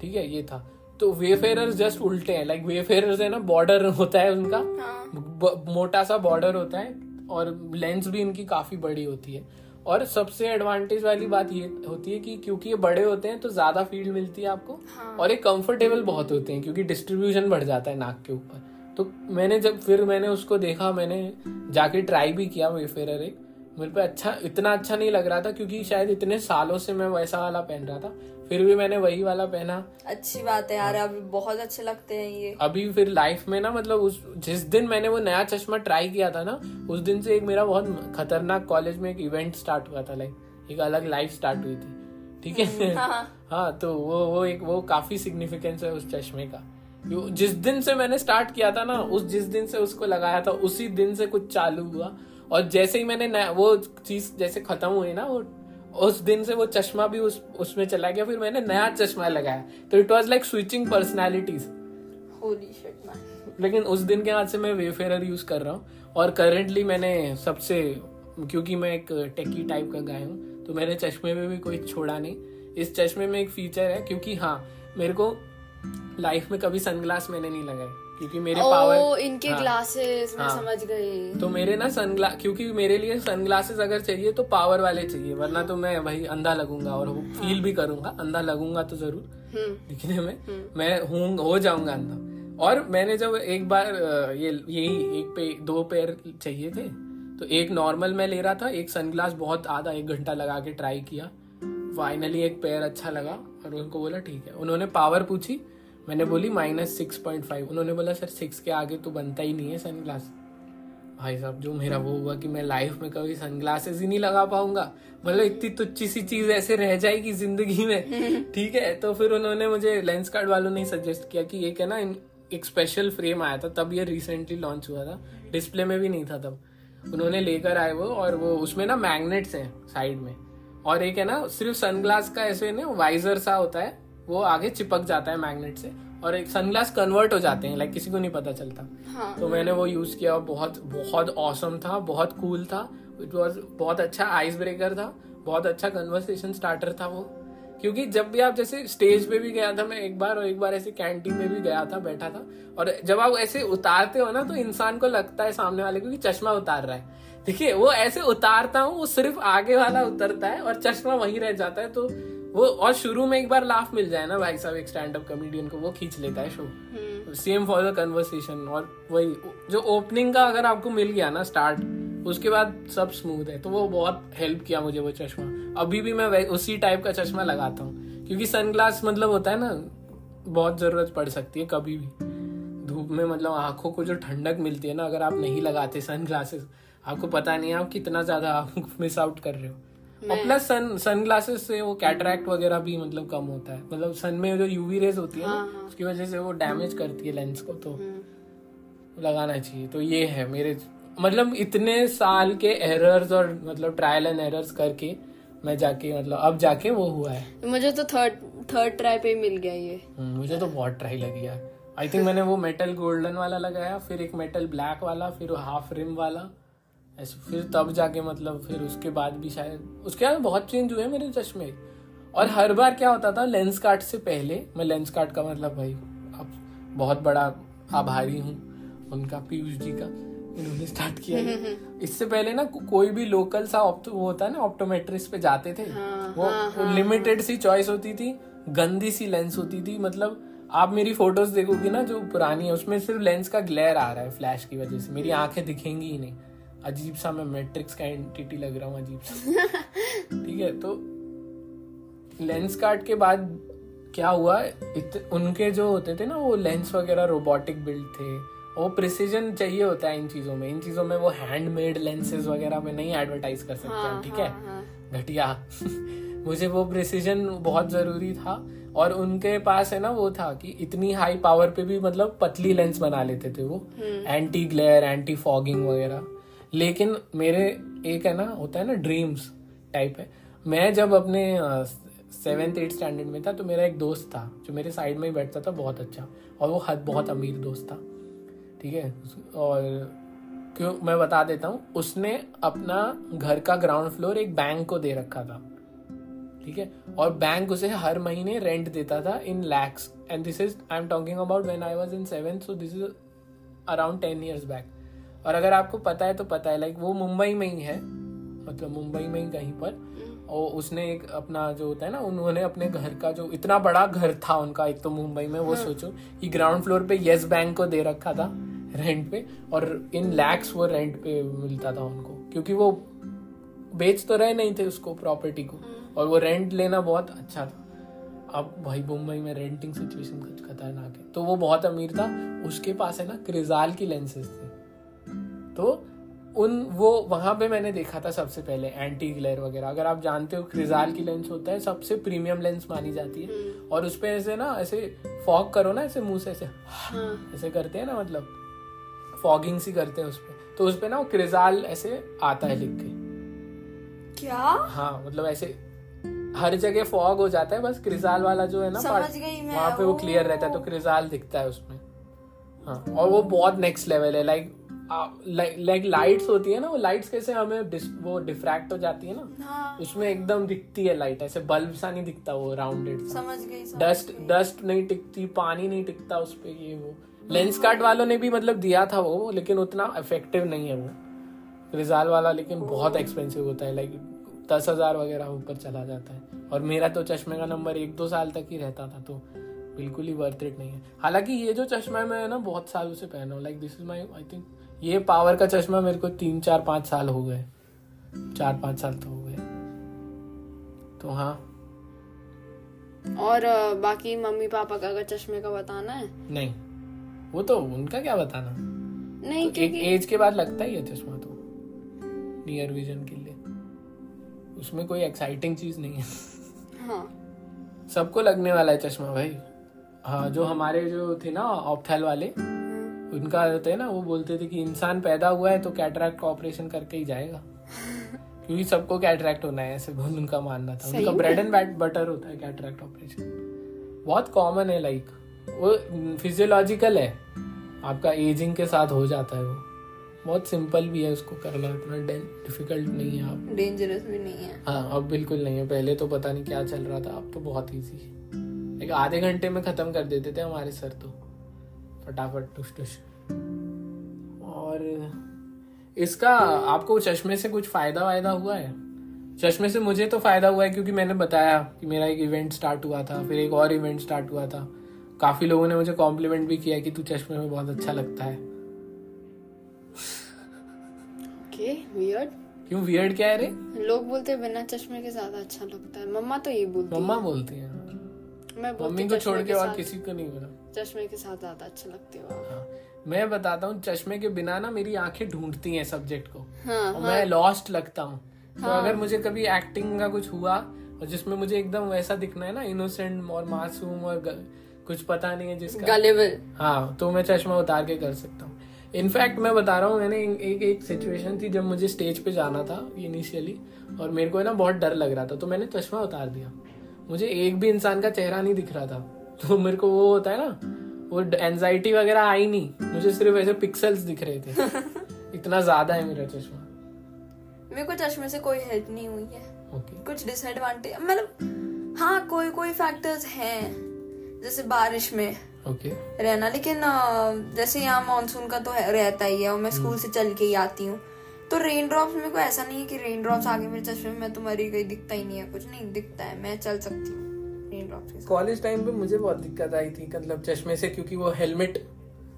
ठीक है ये था। तो वेफेयर जस्ट उल्टे हैं। लाइक वेफेयर है ना बॉर्डर होता है उनका। हाँ। मोटा सा बॉर्डर होता है और लेंस भी इनकी काफ़ी बड़ी होती है। और सबसे एडवांटेज वाली बात ये होती है कि क्योंकि ये बड़े होते हैं तो ज़्यादा फ़ील्ड मिलती है आपको। हाँ। और ये कंफर्टेबल बहुत होते हैं क्योंकि डिस्ट्रीब्यूशन बढ़ जाता है नाक के ऊपर। तो मैंने जब फिर मैंने उसको देखा मैंने जाके ट्राई भी किया वेफेयर एक। मेरे पे अच्छा इतना अच्छा नहीं लग रहा था क्योंकि शायद इतने सालों से मैं वैसा वाला पहन रहा था। फिर भी मैंने वही वाला पहना। अच्छी बात है यार अभी बहुत अच्छे लगते हैं ये। अभी फिर लाइफ में ना मतलब उस जिस दिन मैंने वो नया चश्मा ट्राई किया था ना उस दिन से एक मेरा बहुत खतरनाक कॉलेज में एक इवेंट स्टार्ट हुआ था लाइक एक अलग लाइफ स्टार्ट हुई थी। ठीक है? हम्म, हाँ, हाँ।, *laughs* हाँ तो वो वो एक वो काफ़ी सिग्निफिकेंस है उस चश्मे का। जिस दिन से मैंने स्टार्ट किया था ना उस जिस दिन से उसको लगाया था उसी दिन से कुछ चालू हुआ। और जैसे ही मैंने वो चीज़ जैसे खत्म हुई ना वो उस दिन से वो चश्मा भी उस उसमें चला गया फिर मैंने नया चश्मा लगाया। तो it was like switching personalities लेकिन उस दिन के बाद से मैं वेफेयर यूज़ कर रहा हूँ। और करेंटली मैंने सबसे क्योंकि मैं एक टेकी टाइप का गाय हूँ तो मैंने चश्मे में भी कोई छोड़ा नहीं। इस चश्मे में एक फीचर है क्योंकि हाँ मेरे को लाइफ में कभी सनग्लास मैंने नहीं लगाए क्योंकि मेरे oh, पावर इनके हाँ, ग्लासेस मैं हाँ, समझ गई। तो मेरे ना सनग्लास क्योंकि मेरे लिए सनग्लासेस अगर चाहिए तो पावर वाले चाहिए वरना तो मैं भाई अंधा लगूँगा और हाँ, फील। भी करूँगा अंधा लगूँगा तो ज़रूर। हम्म। दिखने में हम्म। मैं हूँ हो जाऊँगा अंधा। और मैंने जब एक बार ये यही एक पे दो पेयर चाहिए थे तो एक नॉर्मल मैं ले रहा था एक सनग्लास बहुत आधा एक घंटा लगा के ट्राई किया। फाइनली एक पेयर अच्छा लगा और उनको बोला ठीक है। उन्होंने पावर पूछी मैंने बोली माइनस सिक्स पॉइंट फाइव उन्होंने बोला सर सिक्स के आगे तो बनता ही नहीं है सन ग्लास भाई साहब जो मेरा वो हुआ कि मैं लाइफ में कभी सन ग्लासेस ही नहीं लगा पाऊँगा। मतलब इतनी तुच्छी सी चीज़ ऐसे रह जाएगी ज़िंदगी में। *laughs* ठीक है तो फिर उन्होंने मुझे लेंस कार्ड वालों ने सजेस्ट किया कि एक है ना एक स्पेशल फ्रेम आया था तब ये रिसेंटली लॉन्च हुआ था। डिस्प्ले में भी नहीं था तब। उन्होंने लेकर आए वो और वो उसमें ना मैग्नेट्स हैं साइड में। और एक है ना सिर्फ़ सनग्लास का ऐसे ना वाइजर सा होता है। वो आगे चिपक जाता है मैग्नेट से और एक सनग्लास कन्वर्ट हो जाते हैं लाइक किसी को नहीं पता चलता। हाँ. तो मैंने वो यूज़ किया और बहुत बहुत औसम था बहुत कूल था। इट वॉज़ बहुत अच्छा आइस ब्रेकर था बहुत अच्छा कन्वर्सेशन स्टार्टर था वो। क्योंकि जब भी आप जैसे स्टेज पे भी गया था मैं एक बार और एक बार ऐसे कैंटीन में भी गया था बैठा था और जब आप ऐसे उतारते हो ना तो इंसान को लगता है सामने वाले को कि चश्मा उतार रहा है। देखिए वो ऐसे उतारता हूँ वो सिर्फ़ आगे वाला उतरता है और चश्मा वहीं रह जाता है तो वो और शुरू में एक बार लाफ मिल जाए ना भाई साहब एक स्टैंड अप कॉमेडियन को वो खींच लेता है show same for the conversation और वही जो ओपनिंग का अगर आपको मिल गया ना स्टार्ट उसके बाद सब स्मूथ है तो वो बहुत हेल्प किया मुझे वो चश्मा। अभी भी मैं उसी टाइप का चश्मा लगाता हूँ क्योंकि सनग्लास मतलब होता है ना बहुत ज़रूरत पड़ सकती है कभी भी। धूप में मतलब आँखों को जो ठंडक मिलती है ना अगर आप नहीं लगाते सन ग्लासेस आपको पता नहीं है आप कितना ज़्यादा मिस आउट कर रहे हो। और प्लस सन सन ग्लासेस से वो कैटरैक्ट वगैरह भी मतलब कम होता है। मतलब सन में जो यूवी रेज होती है ना उसकी वजह से वो डैमेज करती है लेंस को तो लगाना चाहिए। तो ये है मेरे मतलब इतने साल के एरर्स और मतलब ट्रायल एंड एरर्स करके मैं जाके मतलब अब जाके वो हुआ है। मुझे तो थर्ड थर्ड ट्राई पे ही मिल गया ये। हम्म, मुझे तो बहुत ट्राई लगी यार। आई थिंक मैंने वो मेटल गोल्डन वाला लगाया फिर एक मेटल ब्लैक वाला फिर हाफ़ रिम वाला। ऐसे फिर तब जाके मतलब फिर उसके बाद भी शायद उसके बाद बहुत चेंज हुए मेरे चश्मे। और हर बार क्या होता था लेंस कार्ट से पहले मैं लेंस कार्ट का मतलब भाई अब बहुत बड़ा आभारी हूँ उनका पीयूष जी का इन्होंने स्टार्ट किया है। इससे पहले ना को- कोई भी लोकल सा ऑप्टो वो होता है ना ऑप्टोमेट्रिस्ट पे जाते थे। हाँ, वो हाँ, लिमिटेड सी चॉइस होती थी गंदी सी लेंस होती थी। मतलब आप मेरी फ़ोटोज़ देखोगे ना जो पुरानी है उसमें सिर्फ़ लेंस का ग्लेयर आ रहा है फ्लैश की वजह से। मेरी आँखें दिखेंगी ही नहीं। अजीब सा मैं मैट्रिक्स का एंटिटी लग रहा हूँ अजीब सा। *laughs* ठीक है तो लेंस कार्ट के बाद क्या हुआ? इत, उनके जो होते थे ना वो लेंस वगैरह रोबोटिक बिल्ड थे। वो प्रिसीजन चाहिए होता है इन चीज़ों में। इन चीज़ों में वो हैंडमेड लेंसेज वगैरह में नहीं एडवर्टाइज कर सकते हाँ, हैं ठीक है? घटिया। *laughs* मुझे वो प्रिसीजन बहुत ज़रूरी था। और उनके पास है ना वो था कि इतनी हाई पावर पे भी मतलब पतली लेंस बना लेते थे वो। एंटी ग्लेयर एंटी फॉगिंग वगैरह। लेकिन मेरे एक है ना, होता है ना ड्रीम्स टाइप है। मैं जब अपने सेवेंथ एट स्टैंडर्ड में था तो मेरा एक दोस्त था, जो मेरे साइड में ही बैठता था, बहुत अच्छा। और वो हद, बहुत अमीर दोस्त था। ठीक है? और क्यों, मैं बता देता हूँ, उसने अपना घर का ग्राउंड फ्लोर एक बैंक को दे रखा था। ठीक है? और बैंक उसे हर महीने रेंट देता था in lakhs and this is I am talking about when I was in seventh so this is around ten years back और अगर आपको पता है तो पता है। लाइक वो मुंबई में ही है। मतलब मुंबई में ही कहीं पर। और उसने एक अपना जो होता है ना उन्होंने अपने घर का जो इतना बड़ा घर था उनका एक तो मुंबई में वो सोचो कि ग्राउंड फ्लोर पे येस बैंक को दे रखा था रेंट पे और इन लैक्स वो रेंट पे मिलता था उनको। क्योंकि वो बेच तो रहे नहीं थे उसको प्रॉपर्टी को। और वो रेंट लेना बहुत अच्छा था। अब भाई मुंबई में रेंटिंग सिचुएशन कुछ खतरनाक है। तो वो बहुत अमीर था। उसके पास है ना क्रिजाल की लेंसेज थी। तो उन वो वहाँ पे मैंने देखा था सबसे पहले एंटी ग्लेयर वगैरह। अगर आप जानते हो क्रिजाल की लेंस होता है सबसे प्रीमियम लेंस मानी जाती है। और उस पे ऐसे ना ऐसे फॉग करो ना ऐसे मुँह से ऐसे ऐसे करते हैं ना मतलब फॉगिंग सी करते हैं उस पे तो उस पे ना वो क्रिजाल ऐसे आता है लिख के। क्या? हाँ मतलब ऐसे हर जगह फॉग हो जाता है बस क्रिजाल वाला जो है ना समझ गई मैं, वहाँ पे वो क्लियर रहता है तो क्रिजाल दिखता है उसमें। हाँ और वो बहुत नेक्स्ट लेवल है लाइक लाइक लाइट्स होती है ना वो लाइट्स कैसे हमें वो डिफ्रैक्ट हो जाती है ना? हाँ। उसमें एकदम दिखती है लाइट ऐसे बल्ब सा नहीं दिखता वो राउंडेड समझ गई डस्ट डस्ट नहीं टिकती पानी नहीं टिकता उस पे ये वो। लेंस कार्ट वालों ने भी मतलब दिया था वो लेकिन उतना इफ़ेक्टिव नहीं है वो। रिजाल वाला लेकिन बहुत एक्सपेंसिव होता है लाइक दस हज़ार वगैरह ऊपर चला जाता है। और मेरा तो चश्मे का नंबर एक दो साल तक ही रहता था तो बिल्कुल ही वर्थ इट नहीं है। हालाँकि ये जो चश्मा है मैं ना बहुत सालों से पहना हूँ like this is my I think ये पावर का चश्मा मेरे को तीन चार पाँच साल हो गए। चार पाँच साल तो हो गए। तो हाँ। और बाकी मम्मी पापा का अगर चश्मे का बताना है? नहीं। वो तो उनका क्या बताना? नहीं तो एक एज के बाद लगता ही है चश्मा तो। नियर विजन के लिए। उसमें कोई एक्साइटिंग चीज़ नहीं है। हाँ। सबको लगने वाला है चश्मा भाई। हाँ जो हमारे जो थे ना ऑप्थेल वाले उनका होता है ना वो बोलते थे कि इंसान पैदा हुआ है तो कैटरैक्ट का ऑपरेशन करके ही जाएगा। क्योंकि सबको कैटरैक्ट होना है ऐसे बहुत उनका मानना था। उनका ब्रेड एंड बटर होता है कैटरैक्ट ऑपरेशन। बहुत कॉमन है लाइक वो फिजियोलॉजिकल है। आपका एजिंग के साथ हो जाता है वो। बहुत सिंपल भी है उसको करना इतना डिफ़िकल्ट नहीं है आप। डेंजरस भी नहीं है। हाँ अब बिल्कुल नहीं है। पहले तो पता नहीं क्या चल रहा था अब तो बहुत ईजी है। आधे घंटे में खत्म कर देते थे हमारे सर तो। फटाफट टुश टुश। और इसका आपको चश्मे से कुछ फ़ायदा वायदा हुआ है? चश्मे से मुझे तो फ़ायदा हुआ है क्योंकि मैंने बताया कि मेरा एक इवेंट स्टार्ट हुआ था फिर एक और इवेंट स्टार्ट हुआ था। काफ़ी लोगों ने मुझे कॉम्प्लीमेंट भी किया कि तू चश्मे में बहुत अच्छा लगता है। ओके वियर्ड क्यों वियर्ड क्या है रे? लोग बोलते हैं बिना चश्मे के ज़्यादा अच्छा लगता है। मम्मा तो ये बोलती मम्मा बोलती है। है मैं बोलती मम्मी को छोड़ के और किसी को नहीं बोला। चश्मे के साथ ज़्यादा अच्छे लगते हो हाँ। मैं बताता हूँ चश्मे के बिना ना मेरी आँखें ढूंढती हैं सब्जेक्ट को। हाँ और मैं लॉस्ट लगता हूँ। हाँ, तो अगर मुझे कभी एक्टिंग का कुछ हुआ और जिसमें मुझे एकदम वैसा दिखना है ना इनोसेंट और मासूम और ग- कुछ पता नहीं है जिसका। गलेबल हाँ तो मैं चश्मा उतार के कर सकता हूँ। इनफैक्ट मैं बता रहा हूँ मैंने एक एक सिचुएशन थी जब मुझे स्टेज पे जाना था इनिशियली और मेरे को ना बहुत डर लग रहा था तो मैंने चश्मा उतार दिया। मुझे एक भी इंसान का चेहरा नहीं दिख रहा था। तो मेरे को वो होता है ना वो एनजाइटी वगैरह आई नहीं। मुझे सिर्फ़ ऐसे पिक्सल्स दिख रहे थे। *laughs* इतना ज़्यादा है मेरा चश्मा। मेरे को चश्मे से कोई हेल्प नहीं हुई है। ओके कुछ डिसएडवांटेज मतलब हाँ कोई कोई फैक्टर्स हैं। जैसे बारिश में ओके रहना। लेकिन जैसे यहाँ मानसून का तो रहता ही है और मैं स्कूल से चल के ही आती हूँ। तो रेन ड्रॉप्स में कोई ऐसा नहीं है कि रेन ड्रॉप्स आगे मेरे चश्मे में मैं तो मरी गई दिखता ही नहीं है कुछ। नहीं दिखता है। मैं चल सकती हूँ। ड्रॉप्स कॉलेज टाइम पे मुझे बहुत दिक्कत आई थी मतलब चश्मे से क्योंकि वो हेलमेट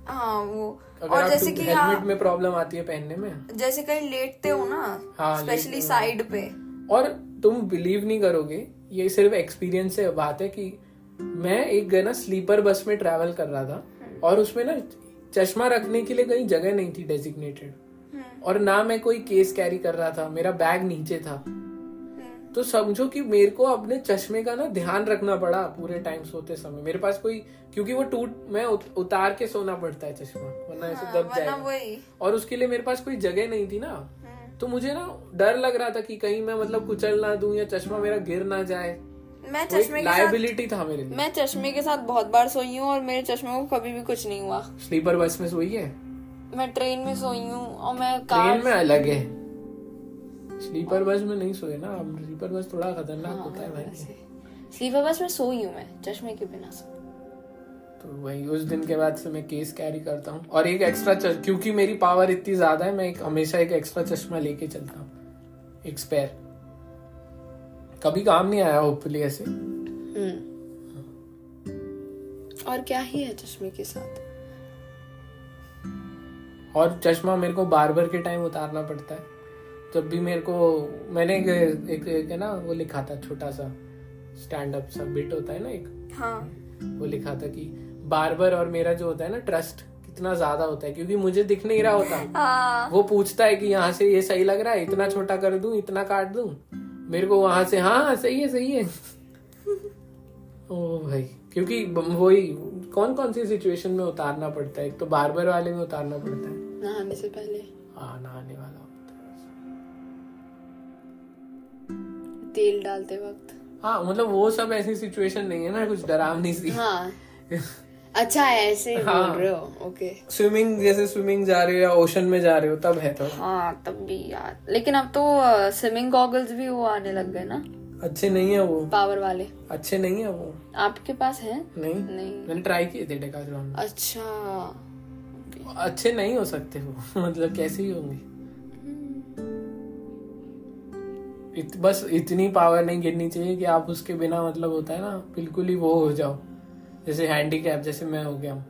हाँ वो। और जैसे कि हेलमेट हाँ, में प्रॉब्लम आती है पहनने में। जैसे कहीं लेटते हो ना हाँ, स्पेशली साइड पे। और तुम बिलीव नहीं करोगे ये सिर्फ़ एक्सपीरियंस से बात है कि मैं एक ना स्लीपर बस में ट्रैवल कर रहा था और उसमें ना चश्मा रखने के लिए कहीं जगह नहीं थी डेजिग्नेटेड और ना मैं कोई केस कैरी कर रहा था मेरा बैग नीचे था। तो समझो कि मेरे को अपने चश्मे का ना ध्यान रखना पड़ा पूरे टाइम सोते समय। मेरे पास कोई क्योंकि वो टूट मैं उत- उतार के सोना पड़ता है चश्मा वरना ऐसे दब वरना जाएगा। और उसके लिए मेरे पास कोई जगह नहीं थी ना। तो मुझे ना डर लग रहा था कि कहीं मैं मतलब कुचल ना दूँ या चश्मा मेरा गिर ना जाए। मैं चश्मे के लाइबिलिटी था मेरे लिए। मैं चश्मे के साथ बहुत बार सोई हूँ और मेरे चश्मे को कभी भी कुछ नहीं हुआ। स्लीपर बस में सोई है? मैं ट्रेन में सोई हूँ और मैं कार ट्रेन में अलग है। स्लीपर बस में नहीं सोए ना अब स्लीपर बस थोड़ा खतरनाक होता है भाई। स्लीपर बस में सोई हूँ मैं चश्मे के बिना सो तो वही उस दिन के बाद से मैं केस कैरी करता हूँ। और एक एक्स्ट्रा क्योंकि मेरी पावर इतनी ज़्यादा है मैं एक हमेशा एक एक्स्ट्रा चश्मा लेके चलता हूँ। एक स्पेयर कभी काम नहीं आया होपफुली ऐसे। और क्या ही है चश्मे के साथ? और चश्मा मेरे को बार बार के टाइम उतारना पड़ता है। जब भी मेरे को मैंने एक, एक, एक है ना वो लिखा था छोटा सा स्टैंड अप सा बिट होता है ना एक? हाँ। वो लिखा था कि बार्बर और मेरा जो होता है ना ट्रस्ट कितना ज़्यादा होता है क्योंकि मुझे दिख नहीं रहा होता। हाँ। वो पूछता है कि यहाँ से ये सही लग रहा है इतना छोटा कर दूँ इतना काट दूँ? मेरे को वहाँ से हाँ सही है सही है। *laughs* ओ भाई क्योंकि वही कौन कौन सी सिचुएशन में उतारना पड़ता है? एक तो बार्बर वाले में उतारना पड़ता है। नहाने से पहले। हाँ नहाने वाला। तेल डालते वक्त। हाँ मतलब वो सब ऐसी सिचुएशन नहीं है ना कुछ डरावनी सी। हाँ। *laughs* अच्छा ऐसे हाँ। बोल रहे हो ओके स्विमिंग जैसे स्विमिंग जा रहे हो या ओशन में जा रहे हो तब है तो। हाँ तब भी यार। लेकिन अब तो स्विमिंग गॉगल्स भी वो आने लग गए ना। अच्छे नहीं है वो। पावर वाले। अच्छे नहीं है वो। आपके पास है? नहीं। नहीं। मैंने ट्राई किए थे डेकाथलॉन अच्छा। अच्छे नहीं हो सकते वो। *laughs* मतलब कैसे ही होंगे। इत, बस इतनी पावर नहीं गिरनी चाहिए कि आप उसके बिना मतलब होता है ना बिल्कुल ही वो हो जाओ। जैसे हैंडीकैप जैसे मैं हो गया हूँ।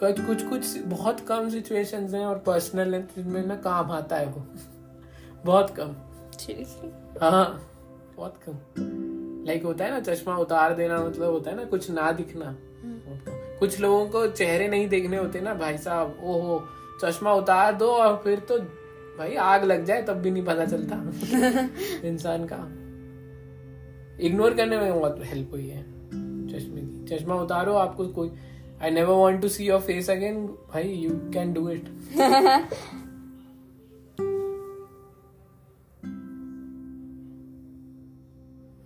कुछ कुछ कुछ बहुत कम सिचुएशंस हैं और पर्सनल जिनमें ना काम आता है वो। *laughs* बहुत कम। सीरियसली हाँ बहुत कम। लाइक होता है ना चश्मा उतार देना मतलब होता है ना कुछ ना दिखना। कुछ लोगों को चेहरे नहीं देखने होते ना भाई साहब ओहो चश्मा उतार दो और फिर तो भाई आग लग जाए तब भी नहीं पता चलता। *laughs* इंसान का। इग्नोर करने में बहुत हेल्प हुई है। चश्मे की। चश्मा उतारो आपको कोई I never want to see your face again भाई यू कैन डू इट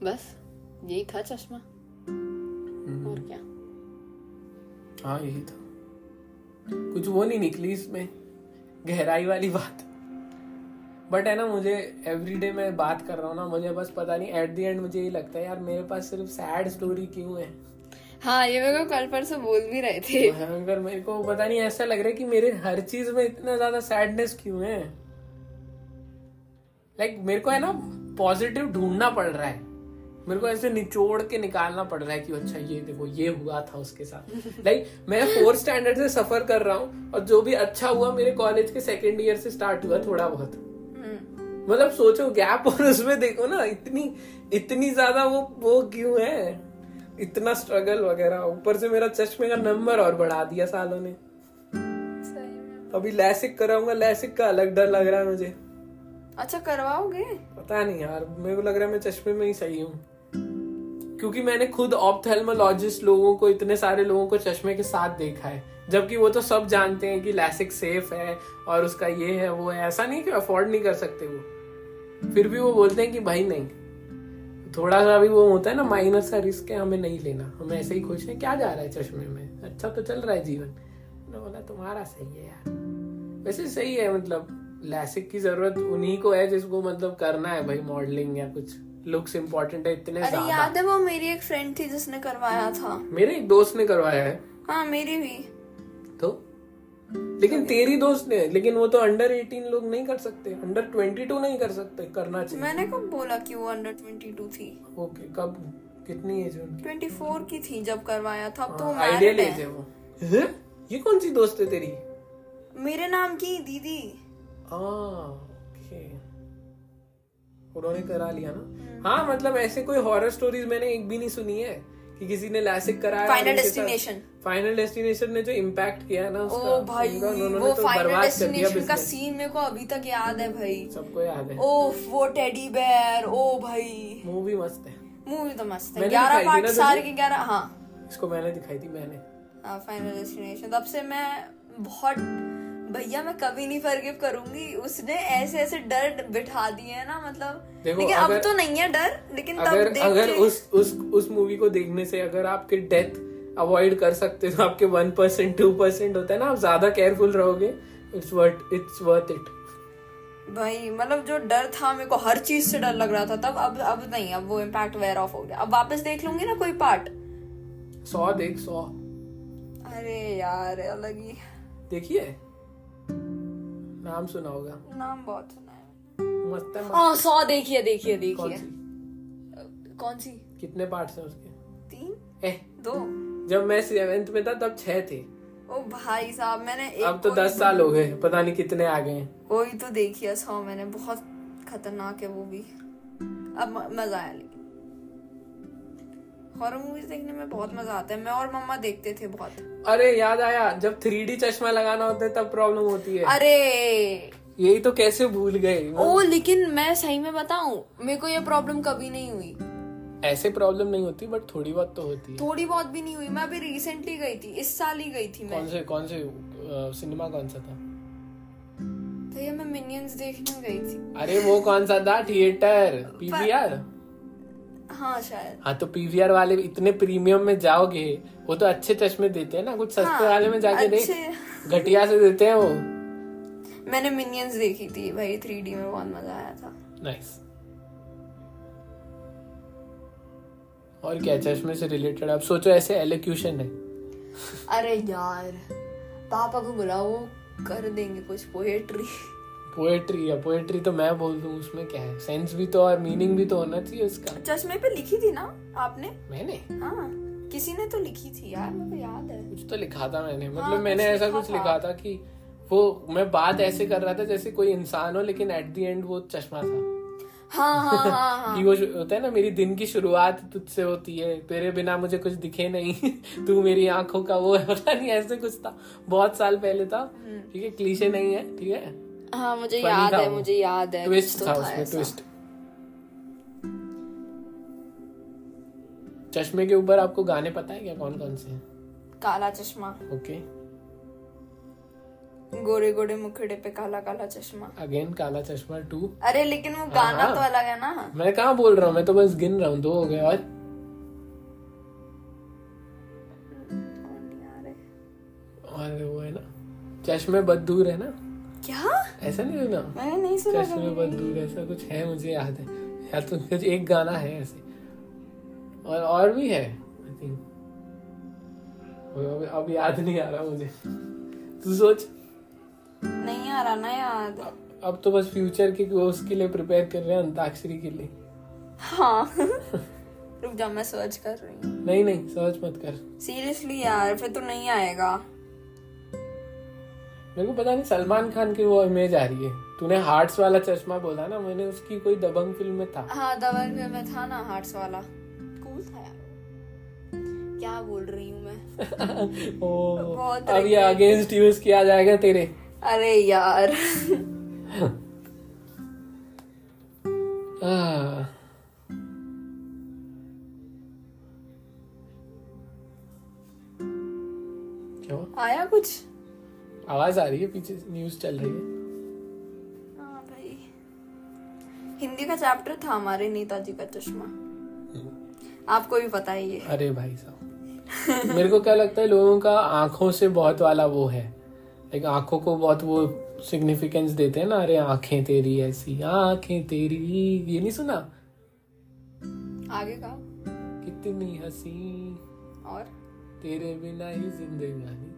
बस यही था चश्मा। और क्या? हाँ यही था। कुछ वो नहीं निकली इसमें। गहराई वाली बात। बट है ना मुझे एवरी डे मैं बात कर रहा हूँ ना मुझे बस पता नहीं एट द एंड मुझे यही लगता है यार मेरे पास सिर्फ़ सैड स्टोरी क्यों है? हाँ ये मेरे को कल परसों बोल भी रहे थे। भयंकर मेरे को पता नहीं ऐसा लग रहा है कि मेरे हर चीज़ में इतना ज़्यादा सैडनेस क्यों है? लाइक like, मेरे को है ना पॉजिटिव ढूंढना पड़ रहा है। मेरे को ऐसे निचोड़ के निकालना पड़ रहा है कि अच्छा ये देखो ये हुआ था उसके साथ। *laughs* लाइक मैं फोर्थ स्टैंडर्ड से सफ़र कर रहा हूँ और जो भी अच्छा हुआ मेरे कॉलेज के सेकेंड ईयर से स्टार्ट हुआ थोड़ा बहुत। मतलब सोचो गैप और उसमें देखो ना इतनी इतनी ज़्यादा वो वो क्यों है? इतना स्ट्रगल वगैरह। ऊपर से मेरा चश्मे का नंबर और बढ़ा दिया सालों ने। अभी लैसिक कराऊँगा लैसिक का अलग डर लग रहा है मुझे। अच्छा करवाओगे? पता नहीं यार मेरे को लग रहा है मैं चश्मे में ही सही हूँ। क्योंकि मैंने खुद ऑप्थेल्मोलॉजिस्ट लोगों को इतने सारे लोगों को चश्मे के साथ देखा है। जबकि वो तो सब जानते हैं कि लैसिक सेफ़ है और उसका ये है वो है। ऐसा नहीं कि अफोर्ड नहीं कर सकते वो। फिर भी वो बोलते हैं कि भाई नहीं। थोड़ा सा भी वो होता है ना माइनर सा रिस्क है हमें नहीं लेना। हम ऐसे ही खुश हैं। क्या जा रहा है चश्मे में? अच्छा तो चल रहा है जीवन। मैंने बोला तुम्हारा सही है यार। वैसे सही है मतलब लैसिक की ज़रूरत उन्हीं को है जिसको मतलब करना है भाई मॉडलिंग या कुछ। लुक्स इम्पोर्टेंट है इतने अरे याद है वो मेरी एक फ्रेंड थी जिसने करवाया था। मेरे एक दोस्त ने करवाया है। हाँ मेरी भी। लेकिन तेरी दोस्त ने लेकिन वो तो अंडर 18 लोग नहीं कर सकते अंडर 22 नहीं कर सकते करना चाहिए। मैंने कब बोला कि वो अंडर ट्वेंटी टू थी? ओके okay, कब? कितनी एज है ट्वेंटी फोर की थी जब करवाया था तो आइडियल मैरिड एज है। है वो। हैं? ये कौन सी दोस्त है तेरी? मेरे नाम की दीदी। ओके उन्होंने करा लिया ना। हाँ मतलब ऐसे कोई हॉरर स्टोरीज मैंने एक भी नहीं सुनी है। कि किसी ने लैसिक कराया फाइनल डेस्टिनेशन फाइनल डेस्टिनेशन ने जो इम्पैक्ट किया है ना उसका ओ भाई वो तो फाइनल दिया डेस्टिनेशन का सीन मेरे को अभी तक याद है भाई। सबको याद है। ओ वो टेडी बेयर ओ भाई। मूवी मस्त है। मूवी तो मस्त है। ग्यारह पार्ट सारे के ग्यारह हाँ। इसको मैंने दिखाई थी मैंने। फाइनल डेस्टिनेशन तब से मैं बहुत भैया मैं कभी नहीं फॉरगिव करूँगी। उसने ऐसे ऐसे डर बिठा दिए है ना मतलब। देखो, लेकिन अब तो नहीं है डर लेकिन तब अगर देख अगर उस उस उस मूवी को देखने से अगर आपके डेथ अवॉइड कर सकते हो आपके वन परसेंट टू परसेंट होता है ना आप ज़्यादा केयरफुल रहोगे it's worth it's worth it भाई मतलब जो डर था मेरे को हर चीज़ से डर लग रहा था तब अब अब नहीं अब वो इम्पैक्ट वेयर ऑफ़ हो गया। अब वापस देख लूँगी ना कोई पार्ट सौ देख सौ। अरे यार अलग ही। देखिए। नाम सुना होगा। नाम बहुत सुना है। मस्त है हाँ सौ देखिए देखिए देखिए। कौन सी? कितने पार्ट्स हैं उसके? तीन? ए। दो? जब मैं सेवेंथ में था तब छह थे। ओ भाई साहब मैंने एक अब तो दस साल हो गए पता नहीं कितने आ गए। हैं कोई तो देखिए सौ मैंने। बहुत खतरनाक है वो भी। अब मज़ा आया हॉरर मूवीज़ देखने में बहुत मज़ा आता है। मैं और मम्मा देखते थे बहुत। अरे याद आया जब थ्री चश्मा लगाना होता है तब प्रॉब्लम होती है। अरे! यही तो कैसे भूल गए ओ लेकिन मैं सही में बताऊँ मेरे को ये प्रॉब्लम कभी नहीं हुई। ऐसे प्रॉब्लम नहीं होती बट थोड़ी बहुत तो होती है। थोड़ी बहुत भी नहीं हुई। मैं अभी रिसेंटली गई थी इस साल ही गई थी मैं। कौन से कौन से सिनेमा कौन सा था? तो ये मैं मिनियंस देखने गई थी। अरे वो कौन सा था? थिएटर पीवीआर हाँ शायद। हाँ तो पीवीआर वाले इतने प्रीमियम में जाओगे वो तो अच्छे चश्मे देते हैं ना कुछ सस्ते हाँ, वाले में जाके देख घटिया से देते हैं वो। मैंने मिनियंस देखी थी भाई थ्री डी में बहुत मज़ा आया था। नाइस और क्या चश्मे से रिलेटेड अब सोचो ऐसे एलोक्यूशन है। अरे यार पापा को बुलाओ कर देंगे कुछ पोएट्री पोएट्री है पोएट्री तो मैं बोल दूँ उसमें क्या है? सेंस भी तो और मीनिंग भी तो होना चाहिए उसका। चश्मे पे लिखी थी ना आपने? मैंने? हाँ किसी ने तो लिखी थी यार मेरे को याद है। कुछ तो लिखा था मैंने मतलब हाँ, मैंने ऐसा कुछ लिखा था कि वो मैं बात ऐसे कर रहा था जैसे कोई इंसान हो लेकिन एट दी एंड वो चश्मा था। हाँ हाँ हाँ हाँ *laughs* कि वो होता है ना मेरी दिन की शुरुआत तुझसे होती है तेरे बिना मुझे कुछ दिखे नहीं। *laughs* तू मेरी आँखों का वो है *laughs* पता नहीं ऐसे कुछ था बहुत साल पहले था। हम्म। ठीक है क्लीशे नहीं है ठीक है? हाँ मुझे याद है मुझे याद है ट्विस्ट था उसमें ट्विस्ट चश्मे के ऊपर आपको गाने पता है क्या? कौन कौन से हैं? काला चश्मा। ओके। गोरे गोरे मुखड़े पे काला काला चश्मा। अगेन काला चश्मा टू अरे लेकिन वो गाना हाँ। तो अलग है ना। मैं कहाँ बोल रहा हूँ? मैं तो बस गिन रहा हूँ दो हो गए और? और वो है ना चश्मे बदूर है ना? क्या? ऐसा नहीं है ना मैंने नहीं सुना चश्मे ऐसा कुछ है मुझे याद है। या तो कुछ एक गाना है ऐसे। और और भी है आई थिंक अब, याद नहीं आ रहा मुझे। तू सोच। नहीं आ रहा ना याद। अब तो बस फ्यूचर के उसके लिए प्रिपेयर कर रहे हैं अंताक्षरी के लिए। हाँ। *laughs* रुक जा मैं सर्च कर रही हूँ। नहीं नहीं सर्च मत कर। सीरियसली यार फिर तो नहीं आएगा। मेरे को पता नहीं सलमान खान की वो इमेज आ रही है। तूने हार्ट्स वाला चश्मा बोला ना मैंने उसकी कोई दबंग फ़िल्म में था। हाँ दबंग फ़िल्म में था ना हार्ट्स वाला। कूल था यार क्या बोल रही हूँ मैं? *laughs* ओ बहुत अब ये अगेंस्ट यूज़ किया जाएगा तेरे। अरे यार। *laughs* क्यों? आया कुछ? आवाज़ आ रही है पीछे न्यूज़ चल रही है। हाँ हिंदी का चैप्टर था हमारे नेताजी का चश्मा। आपको भी पता ही है। अरे भाई साहब। मेरे को क्या लगता है लोगों का आँखों से बहुत वाला वो है। लाइक आँखों को बहुत वो सिग्निफिकेंस देते हैं ना अरे आँखें तेरी ऐसी आँखें तेरी ये नहीं सुना? आगे का कितनी हसी। और? तेरे बिना ही जिंदगानी।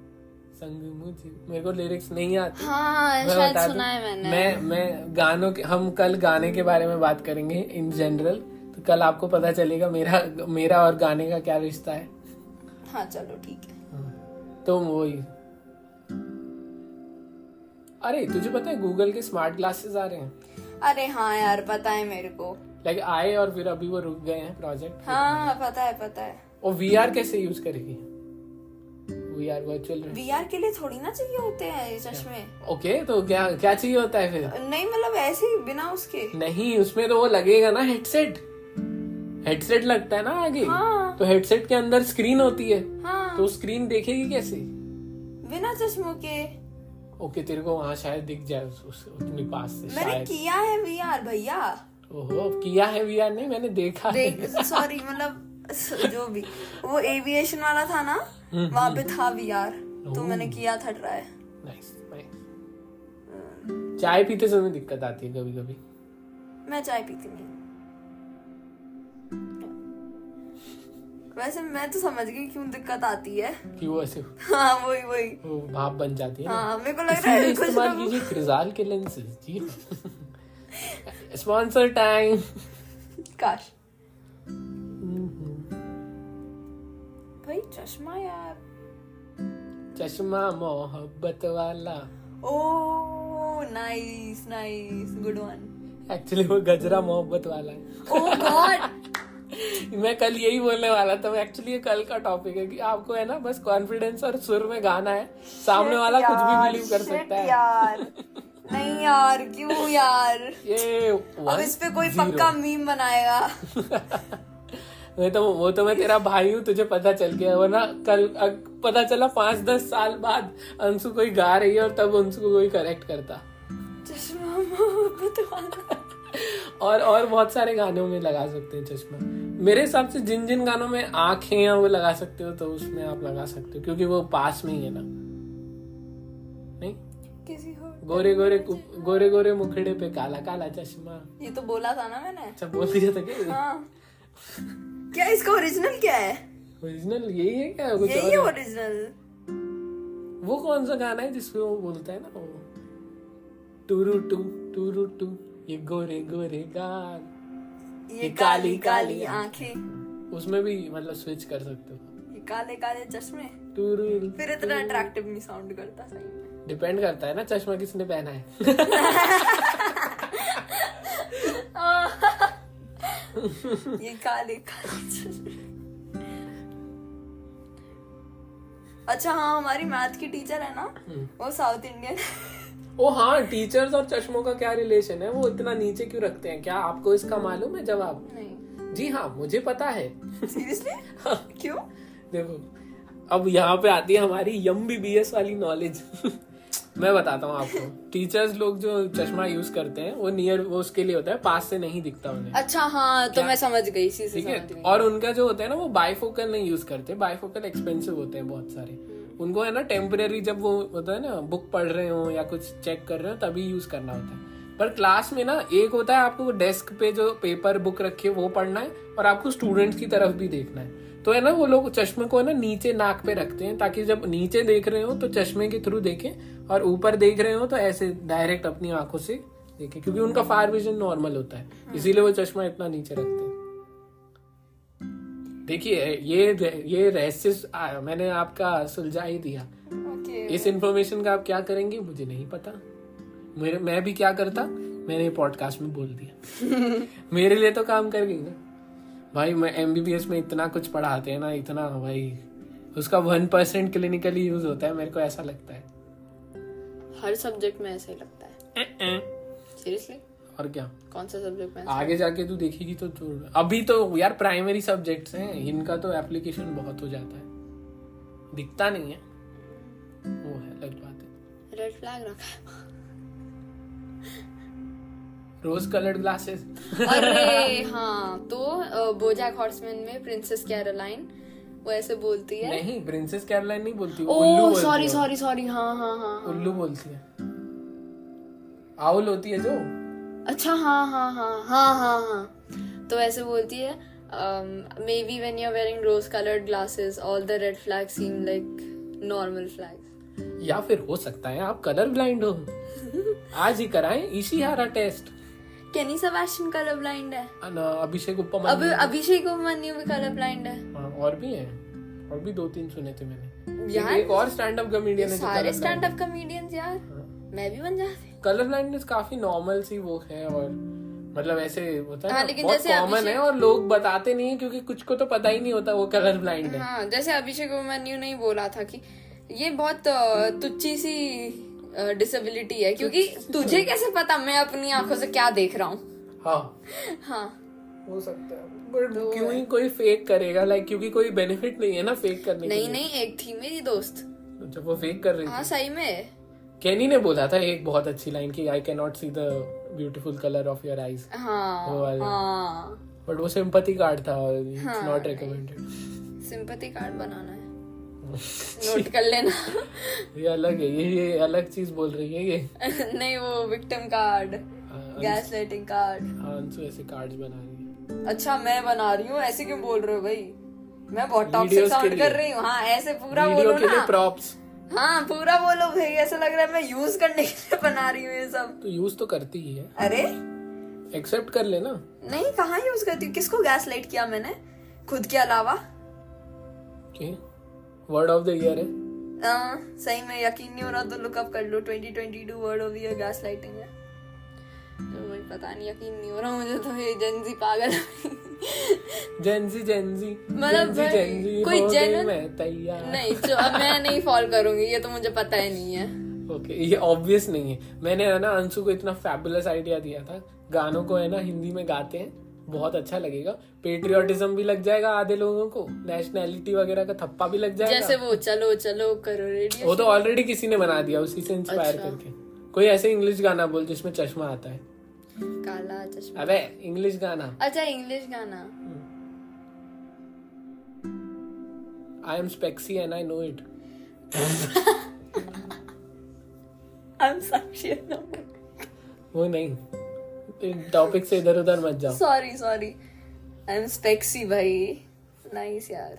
संग मुझे मेरे को लिरिक्स नहीं आते। हाँ मैं शायद सुना है मैंने। मैं मैं गानों के हम कल गाने के बारे में बात करेंगे इन जनरल तो कल आपको पता चलेगा मेरा मेरा और गाने का क्या रिश्ता है। हाँ चलो ठीक है। तो वही। अरे तुझे पता है गूगल के स्मार्ट ग्लासेस आ रहे हैं? अरे हाँ यार पता है मेरे को। लाइक आए और फिर अभी वो रुक गए हैं प्रोजेक्ट हाँ पता है पता है। और वी कैसे यूज़ करेगी? वी आर वर्चुअल वीआर के लिए थोड़ी ना चाहिए होते हैं ये चश्मे। ओके तो क्या क्या चाहिए होता है फिर? नहीं मतलब ऐसे ही बिना उसके। नहीं उसमें तो वो लगेगा ना हेडसेट हेडसेट लगता है ना आगे। हाँ। तो हेडसेट के अंदर स्क्रीन होती है। हाँ। तो स्क्रीन देखेगी कैसे? बिना चश्मों के। ओके तेरे को वहाँ शायद दिख जाए उस, उतनी पास से मैंने किया है वीआर भैया। ओहो किया है वी नहीं मैंने देखा सॉरी मतलब *laughs* जो भी। वो एविएशन वाला था ना वहाँ पे था वीआर तो मैंने किया था ट्राई नाइस नाइस चाय पीते समय दिक्कत आती है कभी कभी मैं चाय पीती नहीं। वैसे मैं तो समझ गई क्यों दिक्कत आती है। कि वो ऐसे? हाँ वही वही। वो भाप बन जाती है हाँ मेरे को लग रहा है इस्तेमाल कीजिए क्रिजाल के लेंसेज जी। *laughs* स्पॉन्सर टाइम काश। चश्मा यार। चश्मा मोहब्बत वाला। ओ nice nice good one actually वो गजरा मोहब्बत वाला है। ओ गॉड *laughs* मैं कल यही बोलने वाला था एक्चुअली ये कल का टॉपिक है कि आपको है ना बस कॉन्फिडेंस और सुर में गाना है। सामने वाला कुछ भी बिलीव कर सकता है। यार। नहीं यार क्यों यार? *laughs* ये अब इस पे कोई पक्का मीम बनाएगा। *laughs* मैं तो वो तो मैं तेरा भाई हूँ तुझे पता चल गया वरना कल अग- पता चला पाँच दस साल बाद अंशु कोई गा रही है और तब अंशु को कोई करेक्ट करता। चश्मा और और बहुत सारे गानों में लगा सकते हैं चश्मा। मेरे हिसाब से जिन जिन गानों में आँखें हैं वो लगा सकते हो तो उसमें आप लगा सकते हो क्योंकि वो पास में ही है ना। नहीं? किसी गोरे गोरे गोरे गोरे मुखड़े पे काला काला चश्मा। ये तो बोला था ना मैंने। अच्छा बोल दिया था क्या? हाँ। क्या इसका ओरिजिनल क्या है? ओरिजिनल यही है क्या? कुछ यही है? ओरिजिनल वो कौन सा गाना है जिसमें वो बोलता है ना वो? टूरू टू टूरू टू ये गोरे गोरे गाल ये काली काली आँखें। उसमें भी मतलब स्विच कर सकते हो। ये काले काले चश्मे? टूरू फिर इतना अट्रैक्टिव नहीं साउंड करता सही में। डिपेंड करता है ना चश्मा किसने पहना है। *laughs* *laughs* ये काले काले अच्छा हाँ हमारी मैथ की टीचर है ना हम्म। वो साउथ इंडियन ओ हाँ टीचर्स और चश्मों का क्या रिलेशन है? वो इतना नीचे क्यों रखते हैं? क्या आपको इसका मालूम है जवाब? नहीं। जी हाँ मुझे पता है। सीरियसली क्यों? देखो अब यहाँ पे आती है हमारी यम बी बी एस वाली नॉलेज मैं बताता हूँ आपको। टीचर्स लोग जो चश्मा यूज़ करते हैं वो नियर वो उसके लिए होता है पास से नहीं दिखता उन्हें। अच्छा हाँ तो मैं समझ गई इसी से ठीक है? और उनका जो होता है ना वो बाइफोकल नहीं यूज़ करते। बाइफोकल एक्सपेंसिव होते हैं बहुत सारे। उनको है ना टेम्परेरी जब वो होता है ना बुक पढ़ रहे हो या कुछ चेक कर रहे हो तभी यूज़ करना होता है। पर क्लास में ना एक होता है आपको डेस्क पे जो पेपर बुक रखे वो पढ़ना है और आपको स्टूडेंट्स की तरफ़ भी देखना है। तो है ना वो लोग चश्मे को है ना नीचे नाक पे रखते हैं ताकि जब नीचे देख रहे हो तो चश्मे के थ्रू देखें और ऊपर देख रहे हो तो ऐसे डायरेक्ट अपनी आँखों से देखें क्योंकि उनका फायर विजन नॉर्मल होता है इसीलिए वो चश्मा इतना नीचे रखते हैं। देखिए ये ये रहस्य मैंने आपका सुलझा ही दिया। ओके। इस इन्फॉर्मेशन का आप क्या करेंगे मुझे नहीं पता। मेरे मैं भी क्या करता मैंने पॉडकास्ट में बोल दिया। *laughs* मेरे लिए तो काम कर गई ना। भाई मैं एमबीबीएस में इतना कुछ पढ़ाते हैं ना इतना भाई। उसका वन परसेंट क्लिनिकली यूज़ होता है मेरे को ऐसा लगता है। हर सब्जेक्ट में ऐसा ही लगता है। ए, ए। सीरियसली और क्या? कौन सा सब्जेक्ट में आगे जाके तू देखेगी तो तो अभी तो यार प्राइमरी सब्जेक्ट्स हैं इनका तो एप्लीकेशन बहुत हो जाता है। दिखता नहीं है। वो है अलग बात है। रेड फ्लैग रखा है। रोज कलर्ड ग्लासेस अरे *laughs* हाँ तो बोजैक हॉर्समैन में प्रिंसेस कैरोलाइन वो ऐसे बोलती है। नहीं प्रिंसेस कैरोलाइन नहीं बोलती वो उल्लू ओ सॉरी सॉरी सॉरी हाँ हाँ हाँ। उल्लू बोलती है। आउल होती है जो? अच्छा हाँ हाँ हाँ हाँ हाँ हाँ। तो ऐसे बोलती है maybe when you are wearing rose coloured glasses all the red flag seem like normal flags या फिर हो सकता है आप कलर ब्लाइंड हो। *laughs* आज ही कराएँ Ishihara test Kenny Sebastian colour blind है। अन- अभिषेक अब उपमन्यु अभिषेक उपमन्यु भी कलर ब्लाइंड है। हाँ, और भी है। और भी दो तीन सुने थे मैंने। यार, एक और स्टैंड अप कॉमेडियन है सारे स्टैंड अप कॉमेडियंस यार मैं भी बन जाती। कलर ब्लाइंडनेस काफ़ी नॉर्मल सी वो है और मतलब ऐसे होता है हाँ, लेकिन जैसे कॉमन है और लोग बताते नहीं है क्योंकि कुछ को तो पता ही नहीं होता वो कलर ब्लाइंड है। हाँ जैसे अभिषेक उपमन्यु ने ही बोला था कि ये बहुत तुच्छी सी डिसेबिलिटी है क्योंकि तुझे कैसे पता मैं अपनी आँखों से क्या देख रहा हूँ? हाँ। हाँ। हो सकता है बट क्यों ही कोई फेक करेगा? लाइक क्योंकि कोई बेनिफिट नहीं है ना फेक करने के नहीं नहीं एक थी मेरी दोस्त। जब वो फेक कर रही हाँ थी। सही में। केनी ने बोला था एक बहुत अच्छी लाइन की I can not see the beautiful colour of your eyes हाँ। हाँ। बट वो सिंपैथी कार्ड था it's not recommended sympathy card बनाना है। *laughs* नोट कर लेना। *laughs* ये अलग है ये ये अलग चीज़ बोल रही है ये। *laughs* नहीं वो victim card gas lighting card हाँ, अंशु ऐसे कार्ड्स बना रही है। अच्छा मैं बना रही हूँ ऐसे क्यों बोल रहे हो भाई? मैं बहुत टॉक्सिक साउंड कर रही हूँ। हाँ ऐसे पूरा बोलो ना। प्रॉप्स हाँ पूरा बोलो भाई ऐसा लग रहा है मैं यूज़ करने के लिए बना रही हूँ ये सब। तो यूज़ तो करती ही है। अरे? एक्सेप्ट कर लेना नहीं कहाँ यूज़ करती हूँ? किसको गैस लाइट किया मैंने? खुद के अलावा? कि वर्ड ऑफ़ द ईयर है? हाँ, सही में यकीन नहीं हो रहा तो लुकअप कर लो 2022 word of the year gaslighting है। तो मुझे पता नहीं यकीन नहीं हो रहा मुझे तो ये जेंजी पागल जेंजी जेंजी मतलब जेंजी कोई मैं तैयार। नहीं जो अब मैं नहीं फॉल करूँगी ये तो मुझे पता ही नहीं है। ओके okay, ये ऑब्वियस नहीं है। मैंने है ना अंशु को इतना फैबुलस आइडिया दिया था। गानों को है ना हिंदी में गाते हैं। बहुत अच्छा लगेगा। पेट्रियोटिज्म भी लग जाएगा आधे लोगों को। नेशनैलिटी वगैरह का थप्पा भी लग जाएगा। जैसे वो चलो चलो करो रेडियो वो तो ऑलरेडी किसी ने बना दिया उसी से इंस्पायर अच्छा। करके। कोई ऐसे इंग्लिश गाना बोल जिसमें चश्मा आता है। काला चश्मा। अबे इंग्लिश गाना। अच्छा इंग्लिश गाना। I am specsy and I know it I am Sakshi वो नहीं। टॉपिक से इधर उधर मत जाओ। Sorry sorry I am specsy भाई. नाइस यार.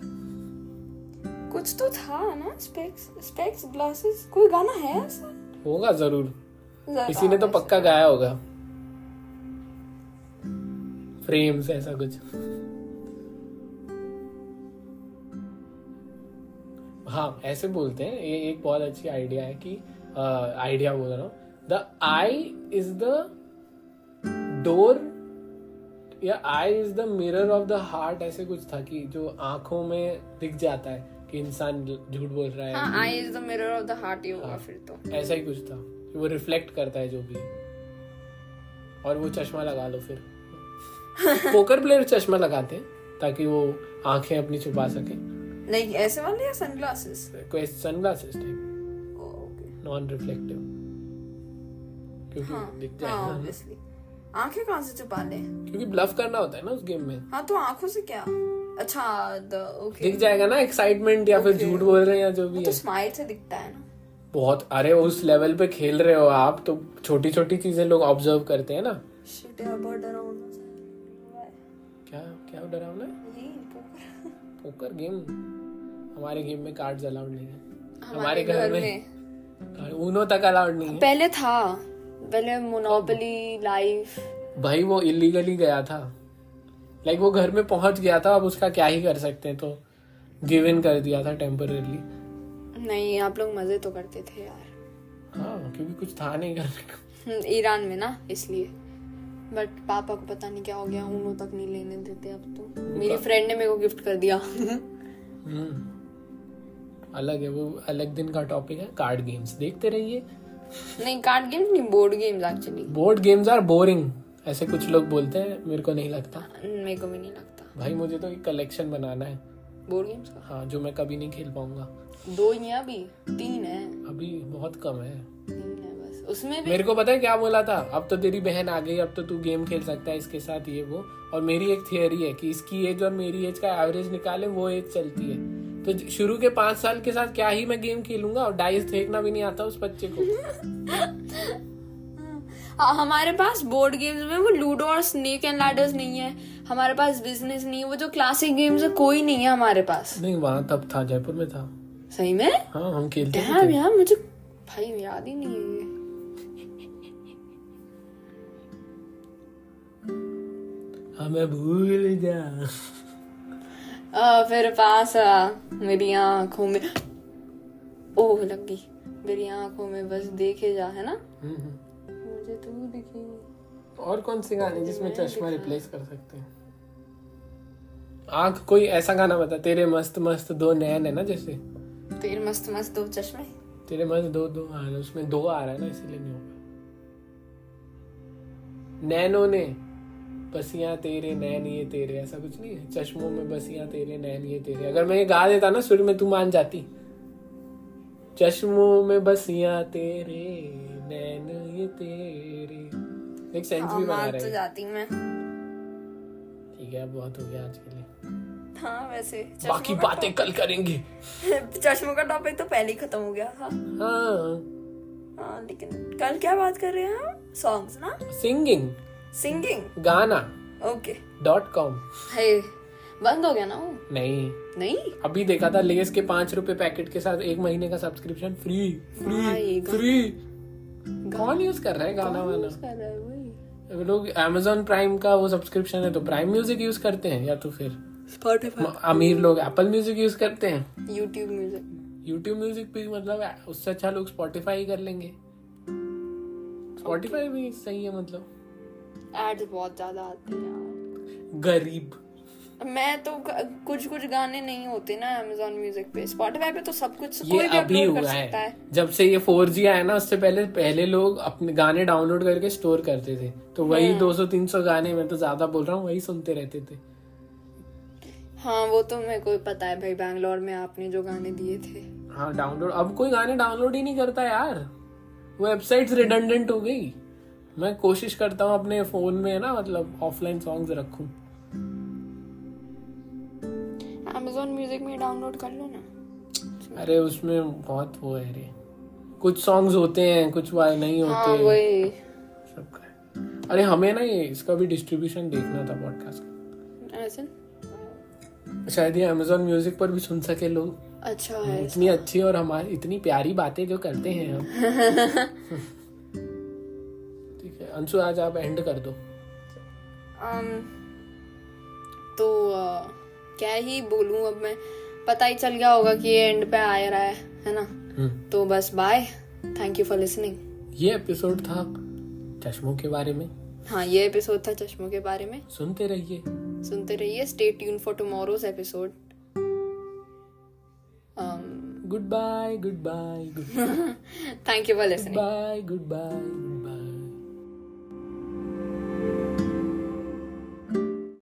कुछ तो था ना स्पेक्स स्पेक्स ग्लासेस कोई गाना है ऐसा? होगा ज़रूर। किसी ने तो पक्का गाया होगा। फ्रेम्स ऐसा कुछ। हाँ ऐसे बोलते हैं। ये एक बहुत अच्छी आइडिया है कि आइडिया बोल रहा हूँ। The eye is the door या eye is the mirror of the heart ऐसे कुछ था कि जो आँखों में दिख जाता है कि इंसान झूठ बोल रहा है। हाँ eye is the mirror of the heart ही होगा फिर तो। ऐसा ही कुछ था। कि वो रिफ्लेक्ट करता है जो भी। और वो चश्मा लगा लो फिर। *laughs* पोकर प्लेयर चश्मा लगाते हैं ताकि वो आँखें अपनी छुपा सके। नहीं ऐसे वाले या सनग्लासेस कोई सनग्लासेस टाइप नॉन रिफ्लेक्टिव क्योंकि हाँ दिख हाँ। ऑब्वियसली आँखें कहाँ से छुपा ले? क्योंकि ब्लफ करना होता है ना उस गेम में। हाँ तो आँखों से क्या? अच्छा द ओके दिख जाएगा ना एक्साइटमेंट या फिर झूठ बोल रहे हैं या जो भी है तो स्माइल से दिखता है ना। बहुत अरे उस लेवल पे खेल रहे हो आप तो छोटी छोटी चीज़ें लोग ऑब्ज़र्व करते हैं ना। क्या क्या डरावना पोकर पोकर गेम हमारे गेम में कार्ड्स अलाउड नहीं है। हमारे घर में ऊनो तक अलाउड नहीं है। पहले था। पहले मोनोपोली लाइफ भाई वो इलीगली गया था। लाइक like, वो घर में पहुँच गया था अब उसका क्या ही कर सकते हैं तो। गिव इन कर दिया था टेम्परली नहीं आप लोग मज़े तो करते थे यार। हाँ क्योंकि कुछ था नहीं करने को हम्म, ईरान में ना इसलिए। बट पापा को पता नहीं क्या हो गया उन्हों तक नहीं लेने देते अब तो। मेरी फ्रेंड ने मेरे को गिफ्ट कर दिया। हम्म। अलग है वो अलग दिन का टॉपिक है कार्ड गेम्स देखते रहिए। नहीं कार्ड गेम्स नहीं board games actually board games are boring ऐसे कुछ लोग बोलते हैं मेरे को नहीं लगता। मेरे को भी नहीं लगता। भाई मुझे तो एक कलेक्शन बनाना है। बोर्ड गेम्स का? हाँ जो मैं कभी नहीं खेल पाऊँगा। दो ही हैं अभी तीन है। अभी बहुत कम है। उसमें भी मेरे को पता है क्या बोला था? अब तो तेरी बहन आ गई अब तो तू गेम खेल सकता है इसके साथ ये वो। और मेरी एक थियोरी है कि इसकी एज और मेरी एज का एवरेज निकाले वो एज चलती है। तो शुरू के पाँच साल के साथ क्या ही मैं गेम खेलूँगा और डाइस फेंकना भी नहीं आता उस बच्चे को। हाँ हमारे पास बोर्ड गेम्स में वो लूडो और स्नेक एंड लैडर्स नहीं है। हमारे पास बिज़नेस नहीं है वो जो क्लासिक गेम्स है कोई नहीं है हमारे पास। नहीं वहाँ तब था जयपुर में था। सही में? हाँ हम खेलते डैम यार मुझे भाई याद ही नहीं है हमें भूल जा। फिर पास मेरी आँखों में ओह लग गई। मेरी आँखों में बस देखे जा है ना? हम्म, हम्म। मुझे तू दिखी। और कौन से गाने जिसमें चश्मा रिप्लेस कर सकते हैं? आँख कोई ऐसा गाना बता तेरे मस्त मस्त दो नैन है ना जैसे? तेरे मस्त मस्त दो चश्मे? तेरे मस्त दो दो आ रहे उसमें दो आ रहा है ना इसीलिए नहीं होगा नैनो ने बसियाँ तेरे नैन ये तेरे ऐसा कुछ नहीं है? चश्मों में बसियाँ तेरे नैन ये तेरे। अगर मैं ये गा देता ना सुर में तू मान जाती। चश्मों में बसियाँ तेरे नैन ये तेरे। एक सेंस हाँ भी बना रहे तो जाती मैं। ठीक है बहुत हो गया आज के लिए। हाँ वैसे बाकी बातें कल करेंगे। *laughs* चश्मों का टॉपिक तो पहले ही खत्म हो गया। था हाँ। हाँ लेकिन कल क्या बात कर रहे हैं हम सॉन्ग्स ना? सिंगिंग सिंगिंग गाना ओके डॉट कॉम है बंद हो गया ना वो? नहीं। नहीं? अभी देखा था लेस के पाँच रुपए पैकेट के साथ एक महीने का सब्सक्रिप्शन फ्री फ्री फ्री कौन यूज़ कर रहा है गाना वाना लोग Amazon प्राइम का वो सब्सक्रिप्शन है तो प्राइम म्यूज़िक यूज़ करते हैं या तो फिर स्पॉटिफाई म- अमीर लोग एप्पल म्यूज़िक यूज़ करते हैं? यूट्यूब म्यूज़िक यूट्यूब म्यूज़िक भी मतलब उससे अच्छा लोग स्पॉटिफाई कर लेंगे। स्पॉटिफाई भी सही है मतलब। एड्स बहुत ज़्यादा आते हैं यार। गरीब। मैं तो कुछ कुछ गाने नहीं होते ना Amazon म्यूज़िक पे। Spotify पे तो सब कुछ ये कोई भी अभी अपलोड कर हुआ सकता है। है जब से ये फोर जी आया ना उससे पहले पहले लोग अपने गाने डाउनलोड करके स्टोर करते थे। तो। वही 200-300 गाने मैं तो ज़्यादा बोल रहा हूँ वही सुनते रहते थे। हाँ वो तो मेरे को पता है भाई बैंगलोर में आपने जो गाने दिए थे। हाँ डाउनलोड अब कोई गाने डाउनलोड ही नहीं करता यार। वो वेबसाइट्स रिडंडेंट हो गई। मैं कोशिश करता हूँ अपने फ़ोन में ना मतलब ऑफलाइन सॉन्ग्स रखूँ। Amazon म्यूज़िक में डाउनलोड कर लो ना। अरे उसमें बहुत वो है रे। कुछ सॉन्ग्स होते हैं कुछ वाले नहीं हाँ होते। वही। सबका अरे हमें ना ये इसका भी डिस्ट्रीब्यूशन देखना था पॉडकास्ट का। ऐसे शायद ये अमेजोन म्यूज़िक पर भी सुन सके लोग। अच्छा है इतनी अच्छी और हमारी इतनी प्यारी बातें जो करते हैं हम। है *laughs* अंशु आज आप एंड कर दो। Um, तो uh, क्या ही बोलूँ अब मैं। पता ही चल गया होगा कि ये एंड पे आ रहा है है ना? तो बस bye thank you for listening ये एपिसोड था चश्मों के बारे में। हाँ ये एपिसोड था चश्मों के बारे में। सुनते रहिए। सुनते रहिए stay tune for tomorrow's episode good bye good bye good thank you for listening bye good bye